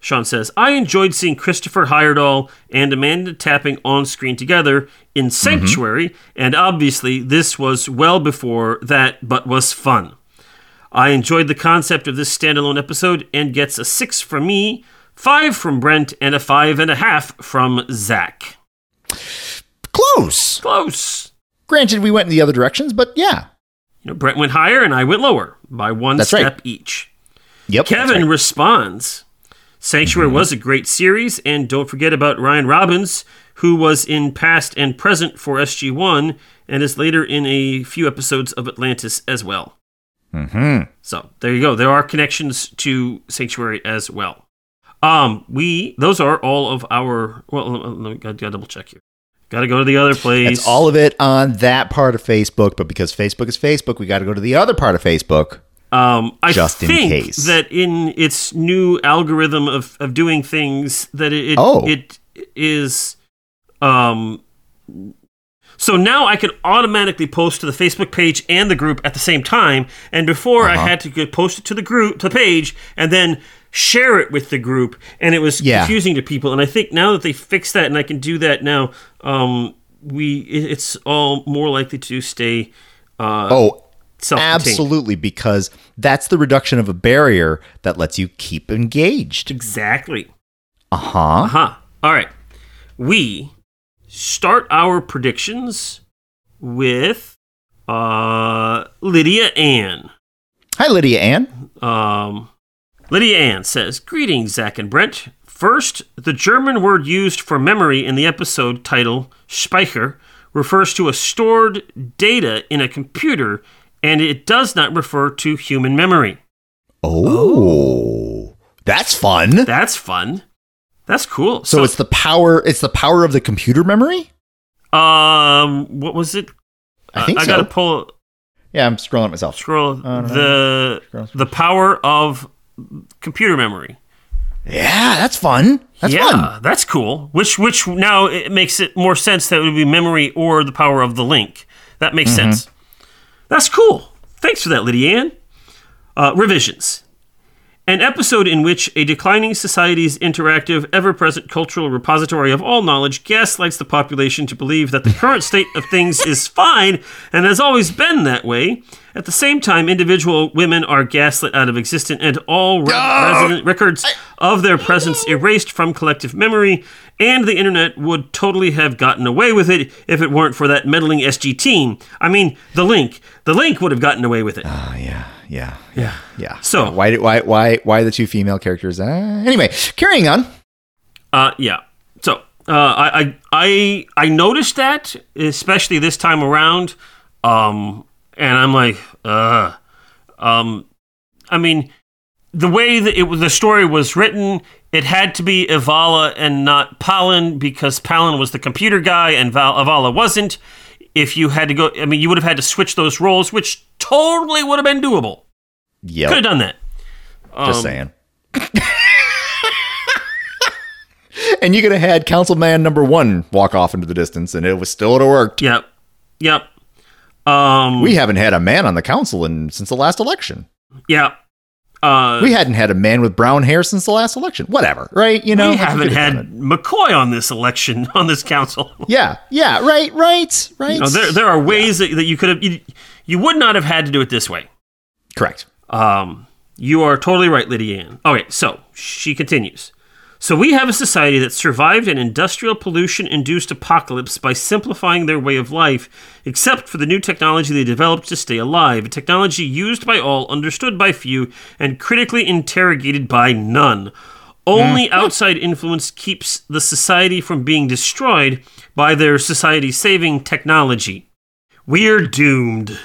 Sean says, I enjoyed seeing Christopher Heyerdahl and Amanda Tapping on screen together in Sanctuary, and obviously this was well before that, but was fun. I enjoyed the concept of this standalone episode and gets a six from me, five from Brent, and a five and a half from Zach. Close. Close. Granted, we went in the other directions, but yeah. You know, Brent went higher and I went lower by one That's right. step each. Yep. Kevin right. Mm-hmm. responds Sanctuary was a great series, and don't forget about Ryan Robbins, who was in past and present for SG1 and is later in a few episodes of Atlantis as well. Mhm. So there you go. There are connections to Sanctuary as well. Um, we those are all of our. Well, let me gotta, gotta double check here. Got to go to the other place. That's all of it on that part of Facebook, but because Facebook is Facebook, we got to go to the other part of Facebook. Um, I Just in think case. that in its new algorithm of, of doing things, that it it, Oh. it is, um, so now I can automatically post to the Facebook page and the group at the same time. And before Uh-huh. I had to post it to the group to the page and then share it with the group, and it was Yeah. confusing to people. And I think now that they fixed that, and I can do that now, um, we it's all more likely to stay. Uh, Oh. Absolutely, because that's the reduction of a barrier that lets you keep engaged. Exactly. Uh huh. Uh huh. All right. We start our predictions with uh, Lydia Ann. Hi, Lydia Ann. Um, Lydia Ann says, Greetings, Zach and Brent. First, the German word used for memory in the episode title, Speicher, refers to a stored data in a computer, and it does not refer to human memory. Oh, that's fun. That's fun. That's cool. so it's the power. It's the power of the computer memory. um, what was it? I think I so. gotta pull Yeah, I'm scrolling myself. scroll the Scroll. the power of computer memory. Yeah, that's fun. That's yeah, fun. that's cool. Which which now it makes it more sense that it would be memory or the power of the link. That makes Mm-hmm. sense. That's cool. Thanks for that, Lydia Ann. Uh, revisions. An episode in which a declining society's interactive, ever present cultural repository of all knowledge gaslights the population to believe that the current state of things is fine and has always been that way. At the same time, individual women are gaslit out of existence and all re- resident records of their presence erased from collective memory, and the internet would totally have gotten away with it if it weren't for that meddling SG team. I mean, the link. The link would have gotten away with it. Oh yeah, yeah, yeah, yeah. So- why did why why why the two female characters? Uh, anyway, carrying on. Uh, yeah. So uh, I, I I noticed that, especially this time around, um, and I'm like, uh, um, I mean, the way that it the story was written, it had to be Ivala and not Pallan because Pallan was the computer guy and Val, Ivala wasn't. If you had to go, I mean, you would have had to switch those roles, which totally would have been doable. Yep. Could have done that. Just Um, saying. *laughs* and you could have had councilman number one walk off into the distance, and it was still would have worked. Yep. Yep. Um, We haven't had a man on the council in since the last election. yeah. Uh, We hadn't had a man with brown hair since the last election. Whatever, right? You know, we haven't had McCoy on this election *laughs* on this council. Yeah, yeah, right, right, right. You know, there there are ways that, that you could have you, you would not have had to do it this way. Correct. Um, you are totally right, Lydia Ann. Okay, so she continues. So we have a society that survived an industrial pollution-induced apocalypse by simplifying their way of life, except for the new technology they developed to stay alive, a technology used by all, understood by few, and critically interrogated by none. Only hmm. outside influence keeps the society from being destroyed by their society-saving technology. We're doomed.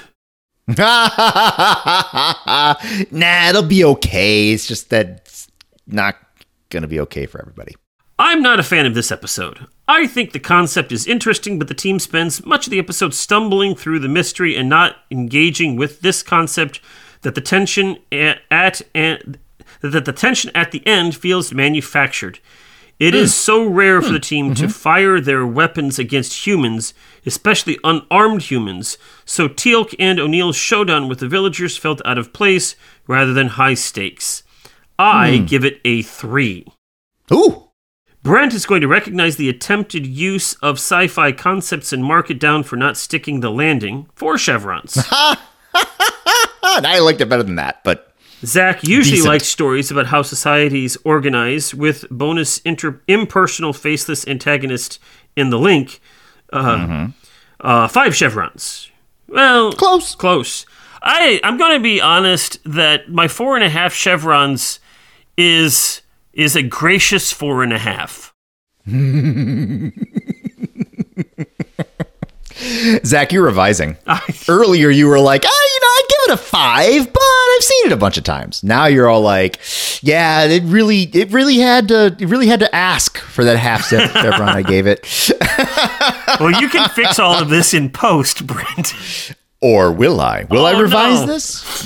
*laughs* nah, it'll be okay. It's just that it's not gonna be okay for everybody. I'm not a fan of this episode. I think the concept is interesting, but the team spends much of the episode stumbling through the mystery and not engaging with this concept. That the tension at, at and that the tension at the end feels manufactured. It is hmm. so rare for hmm. the team to mm-hmm. fire their weapons against humans, especially unarmed humans, so Teal'c and O'Neill's showdown with the villagers felt out of place rather than high stakes. I give it a 3. Ooh. Brent is going to recognize the attempted use of sci fi concepts and mark it down for not sticking the landing. Four chevrons. *laughs* I liked it better than that, but Zach usually Decent. likes stories about how societies organize with bonus inter- impersonal faceless antagonist in the link. Uh, uh, five chevrons. Well, Close. Close. I I'm going to be honest that my four and a half chevrons is is a gracious four and a half. *laughs* Zach, you're revising. *laughs* Earlier, you were like, ah, you know, I'd give it a five, but I've seen it a bunch of times. Now you're all like, yeah, it really, it really had to, it really had to ask for that half se- chevron *laughs* I gave it. Well, you can fix all of this in post, Brent. Or will I? Will I Oh, revise no. this?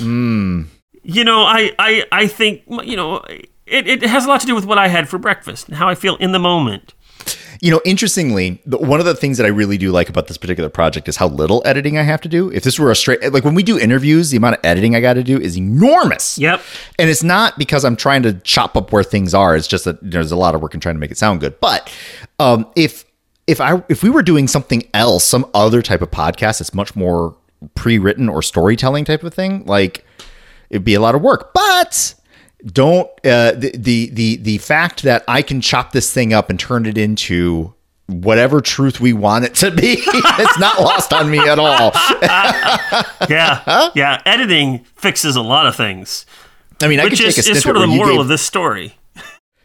You know, I, I, I think, you know, it, it has a lot to do with what I had for breakfast and how I feel in the moment. You know, interestingly, the, one of the things that I really do like about this particular project is how little editing I have to do. If this were a straight, like when we do interviews, the amount of editing I got to do is enormous. Yep. And it's not because I'm trying to chop up where things are. It's just that there's a lot of work in trying to make it sound good. But um, if if I if we were doing something else, some other type of podcast that's much more pre-written or storytelling type of thing, like it'd be a lot of work. But don't uh, the, the the the fact that I can chop this thing up and turn it into whatever truth we want it to be, *laughs* it's not lost on me at all. *laughs* Yeah. *laughs* Yeah. Editing fixes a lot of things, I mean, I could which take is, snippet sort of the moral gave- of this story.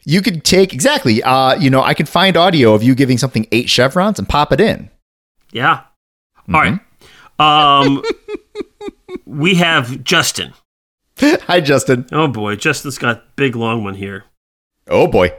You could take exactly. Uh, you know, I could find audio of you giving something eight chevrons and pop it in. Yeah. All right. Um, we have Justin. *laughs* Hi, Justin. Oh boy, Justin's got big long one here. Oh boy.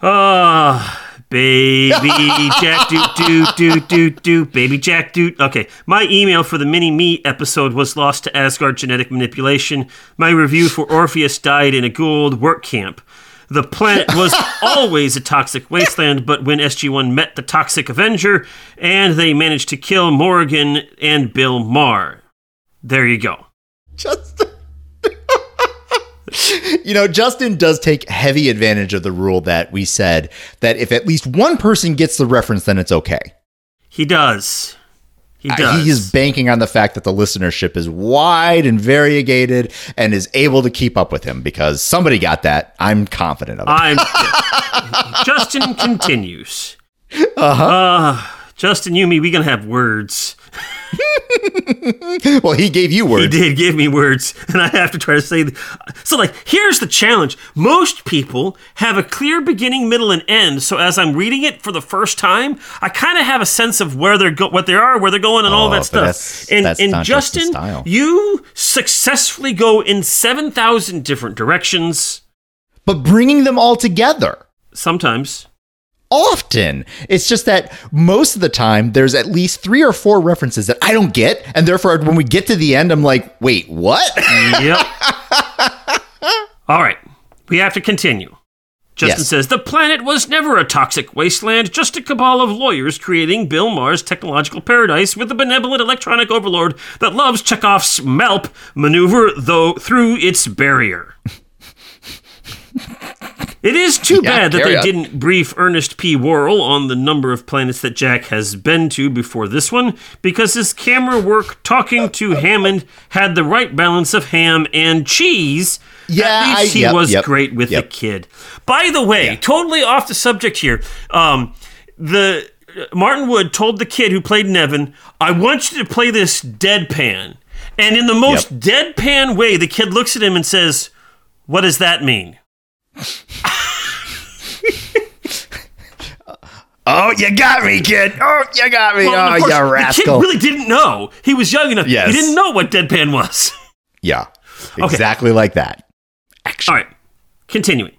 Ah, baby *laughs* Jack doot doot doot doot doot baby Jack doot. Okay, my email for the mini me episode was lost to Asgard genetic manipulation. My review for Orpheus died in a Goa'uld work camp. The planet was *laughs* always a toxic wasteland, but when SG1 met the Toxic Avenger, and they managed to kill Morgan and Bill Maher. There you go. Justin. *laughs* you know, Justin does take heavy advantage of the rule that we said that if at least one person gets the reference, then it's okay. He does. He Uh, does. He is banking on the fact that the listenership is wide and variegated and is able to keep up with him because somebody got that. I'm confident of it. I'm. *laughs* Justin continues. Uh-huh. Justin, you me, we gonna have words. *laughs* well, he gave you words. He did give me words, and I have to try to say. th- So, like, here's the challenge. Most people have a clear beginning, middle, and end. So, as I'm reading it for the first time, I kind of have a sense of where they're go- what they are, where they're going, and all Oh, that stuff. that's- and that's and Justin, you successfully go in seven thousand different directions. But bringing them all together. Sometimes. Often. It's just that most of the time there's at least three or four references that I don't get, and therefore when we get to the end, I'm like, wait, what? Yep. *laughs* All right. We have to continue. Justin Yes. says the planet was never a toxic wasteland, just a cabal of lawyers creating Bill Maher's technological paradise with a benevolent electronic overlord that loves Chekhov's MALP maneuver though through its barrier. *laughs* It is too Yeah, bad that they on. didn't brief Ernest P. Worrell on the number of planets that Jack has been to before this one, because his camera work talking to Hammond had the right balance of ham and cheese. Yeah, At least I- he yep, was yep, great with yep. the kid. By the way, totally off the subject here. Um, the Martin Wood told the kid who played Nevin, "I want you to play this deadpan." And in the most deadpan way, the kid looks at him and says, "What does that mean?" *laughs* oh, you got me, kid. Oh, you got me. Well, oh, course, you The kid really didn't know. He was young enough. Yes. He didn't know what deadpan was. yeah, *laughs* exactly like that. All right, continuing.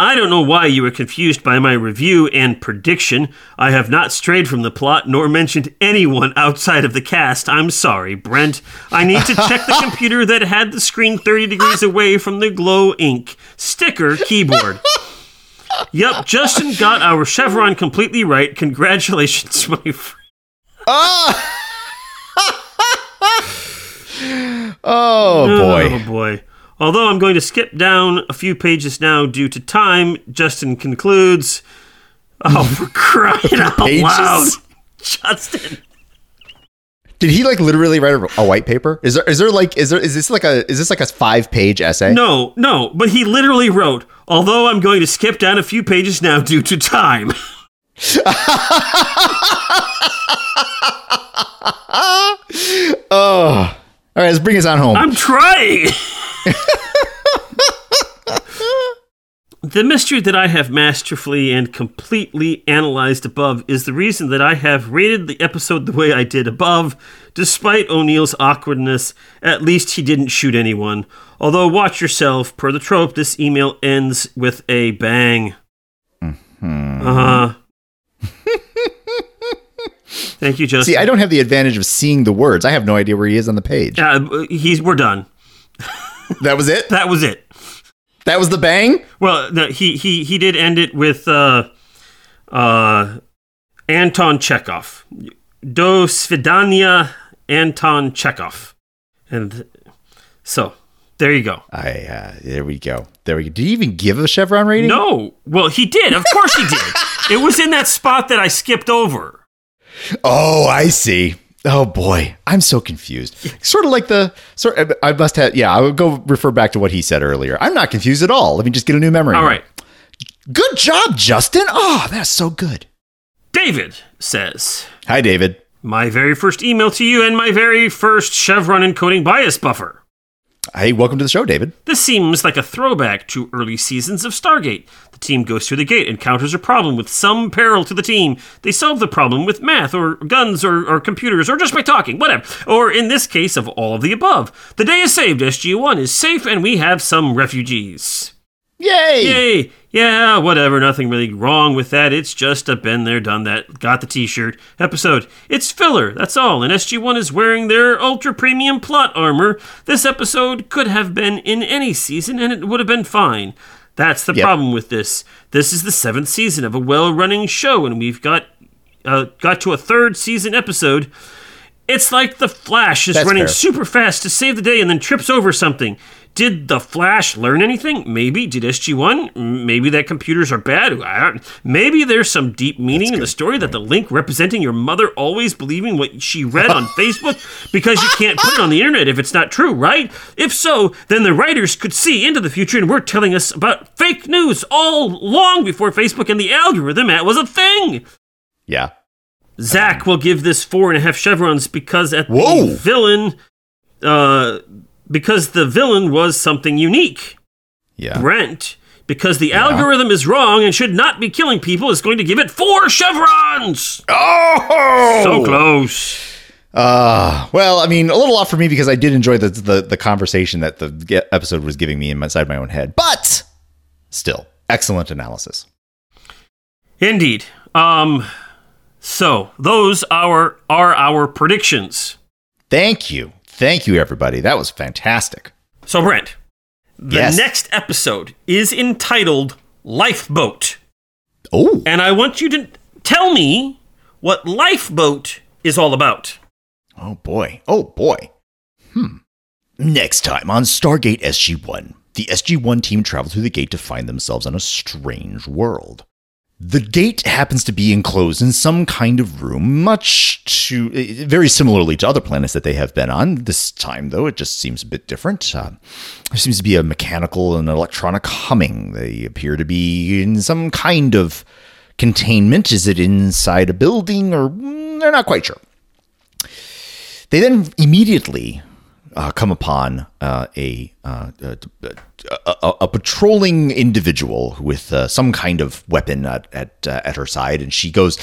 I don't know why you were confused by my review and prediction. I have not strayed from the plot nor mentioned anyone outside of the cast. I'm sorry, Brent. I need to check the *laughs* computer that had the screen 30 degrees away from the glow ink sticker keyboard. Yep, Justin got our chevron completely right. Congratulations, *laughs* my friend. Ah! *laughs* Oh oh boy. Oh boy. Although I'm going to skip down a few pages now due to time, Justin concludes. Oh, for *laughs* crying out Pages? loud, Justin. Did he like literally write a, a white paper? Is there is there like is there is this like a is this like a five page essay? No, no, but he literally wrote. Although I'm going to skip down a few pages now due to time. *laughs* *laughs* All right, let's bring us on home. I'm trying. *laughs* the mystery that I have masterfully and completely analyzed above is the reason that I have rated the episode the way I did above. Despite O'Neill's awkwardness, at least he didn't shoot anyone. Although, watch yourself, per the trope, this email ends with a bang. Uh huh. *laughs* Thank you, Justin. See, I don't have the advantage of seeing the words. I have no idea where he is on the page. Uh, he's we're done. *laughs* That was it. That was it. That was the bang. Well, no, he he he did end it with uh, uh, Anton Chekhov, Do Svidania Anton Chekhov, and so there you go. I uh, there we go. There we go. Did he even give a chevron rating? No, well he did. Of course he did. *laughs* It was in that spot that I skipped over. Oh, I see. Oh boy, I'm so confused. Sort of like the sort. I must have. Yeah, I would go refer back to what he said earlier. I'm not confused at all. Let me just get a new memory. All right. Good job, Justin. Oh, that's so good. David says, Hi, David. My very first email to you and my very first Chevron encoding bias buffer. Hey, welcome to the show, David. This seems like a throwback to early seasons of Stargate. The team goes through the gate, encounters a problem with some peril to the team. They solve the problem with math, or guns, or, or computers, or just by talking, whatever. Or in this case, of all of the above. The day is saved, SG1 is safe, and we have some refugees. Yay! Yay! Yeah, whatever, nothing really wrong with that. It's just a been there, done that, got the t shirt episode. It's filler, that's all, and SG1 is wearing their ultra premium plot armor. This episode could have been in any season and it would have been fine. That's the Yep. problem with this. This is the seventh season of a well running show, and we've got uh, got to a third season episode. It's like the Flash is That's running fair. super fast to save the day and then trips over something. Did the Flash learn anything? Maybe. Did SG1? Maybe that computers are bad. Maybe there's some deep meaning in the story that the link representing your mother always believing what she read on *laughs* Facebook because you can't put it on the internet if it's not true, right? If so, then the writers could see into the future and were telling us about fake news all long before Facebook and the algorithm was a thing. Yeah. Zach will give this four and a half chevrons because at Whoa. the villain, uh, because the villain was something unique. Yeah. Brent, because the algorithm is wrong and should not be killing people, is going to give it four chevrons. Oh! So close. Uh, well, I mean, a little off for me because I did enjoy the the, the conversation that the episode was giving me inside my own head. But still, excellent analysis. Indeed. Um. So those are are our predictions. Thank you. Thank you, everybody. That was fantastic. So Brent, the Yes. next episode is entitled Lifeboat. Oh, And I want you to tell me what Lifeboat is all about. oh boy. Oh boy. Hmm. Next time on Stargate SG 1, the SG 1 team travel through the gate to find themselves on a strange world. The gate happens to be enclosed in some kind of room, much to very similarly to other planets that they have been on. This time, though, it just seems a bit different. Uh, there seems to be a mechanical and electronic humming. They appear to be in some kind of containment. Is it inside a building, or mm, they're not quite sure. They then immediately uh, come upon uh, a, uh, a, a a patrolling individual with uh, some kind of weapon at at, uh, at her side, and she goes,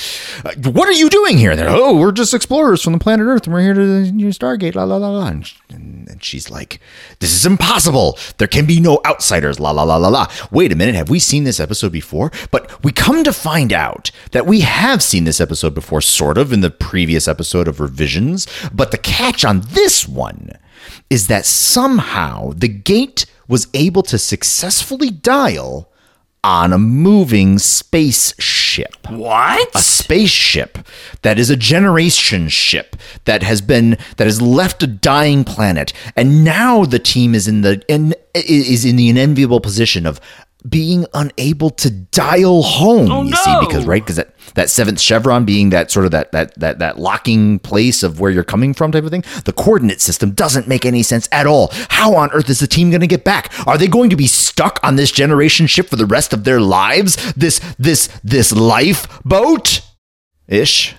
uh, "What are you doing here?" They're, "Oh, we're just explorers from the planet Earth, and we're here to know, Stargate." La la la la. And, and, and she's like, "This is impossible. There can be no outsiders." La la la la la. Wait a minute, have we seen this episode before? But we come to find out that we have seen this episode before, sort of in the previous episode of Revisions. But the catch on this one is that somehow the gate was able to successfully dial on a moving spaceship What? a spaceship that is a generation ship that has been that has left a dying planet and now the team is in the in, is in the unenviable position of being unable to dial home Oh, you no. see because right because that that seventh chevron being that sort of that that that that locking place of where you're coming from type of thing the coordinate system doesn't make any sense at all how on earth is the team going to get back are they going to be stuck on this generation ship for the rest of their lives this this this lifeboat ish.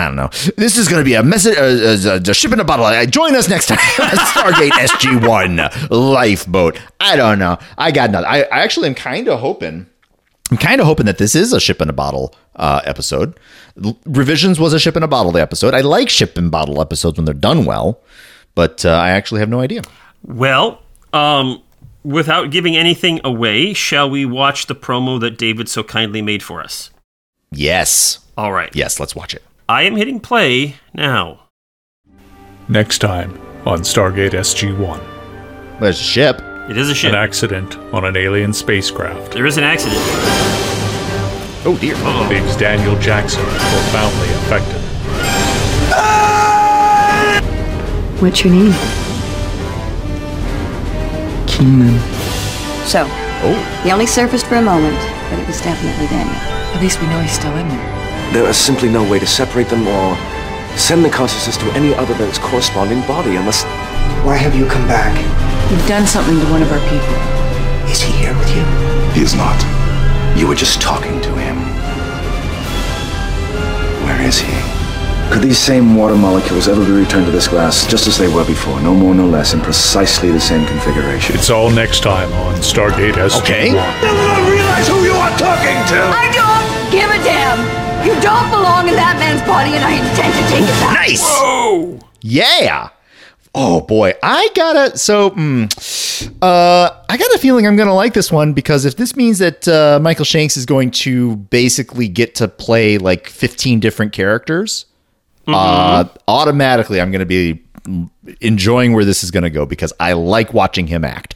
I don't know. This is going to be a message, uh, uh, a ship in a bottle. Uh, Join us next time. *laughs* Stargate SG One lifeboat. I don't know. I got nothing. I, I actually am kind of hoping. I'm kind of hoping that this is a ship in a bottle uh, episode. L- Revisions was a ship in a bottle episode. I like ship in bottle episodes when they're done well, but uh, I actually have no idea. Well, um, without giving anything away, shall we watch the promo that David so kindly made for us? Yes, All right. yes. Let's watch it. I am hitting play now. Next time on Stargate SG 1 There's a ship. It is a ship. An accident on an alien spacecraft there is an accident. Oh dear. Oh. leaves Daniel Jackson profoundly affected. What's your name? Keenan. So, Oh, he only surfaced for a moment, but it was definitely Daniel. At least we know he's still in there. There is simply no way to separate them or send the consciousness to any other than its corresponding body unless. Why have you come back? You've done something to one of our people. Is he here with you? He is not. You were just talking to him. Where is he? Could these same water molecules ever be returned to this glass just as they were before? No more, no less, in precisely the same configuration. It's all next time on Stargate SG-1. Okay. 1. realize who you are talking to! I don't give a damn! You don't belong in that man's body, and I intend to take it back. nice. Yeah. Oh boy, I gotta. So, mm, uh, I got a feeling I'm gonna like this one because if this means that uh, Michael Shanks is going to basically get to play like 15 different characters, uh, automatically I'm gonna be enjoying where this is gonna go because I like watching him act.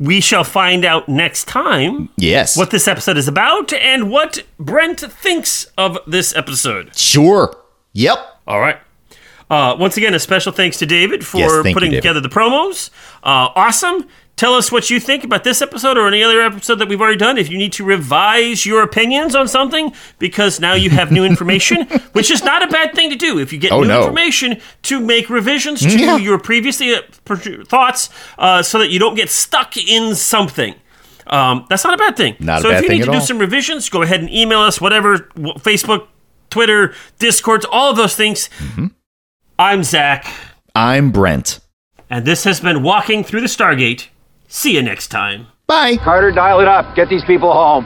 We shall find out next time Yes. what this episode is about and what Brent thinks of this episode. Sure. Yep. All right. Uh, once again, a special thanks to David for Yes, thank you, putting David. together the promos. Uh, awesome. Tell us what you think about this episode or any other episode that we've already done. If you need to revise your opinions on something because now you have new information, *laughs* which is not a bad thing to do. If you get Oh, new no. information to make revisions to Yeah. your previously uh, thoughts uh, so that you don't get stuck in something. Um, that's not a bad thing. Not a so if you need to do all. some revisions, go ahead and email us, whatever, Facebook, Twitter, Discords, all of those things. Mm-hmm. I'm Zach, I'm Brent. and this has been Walking Through the Stargate. See you next time. Bye. Carter, dial it up. Get these people home.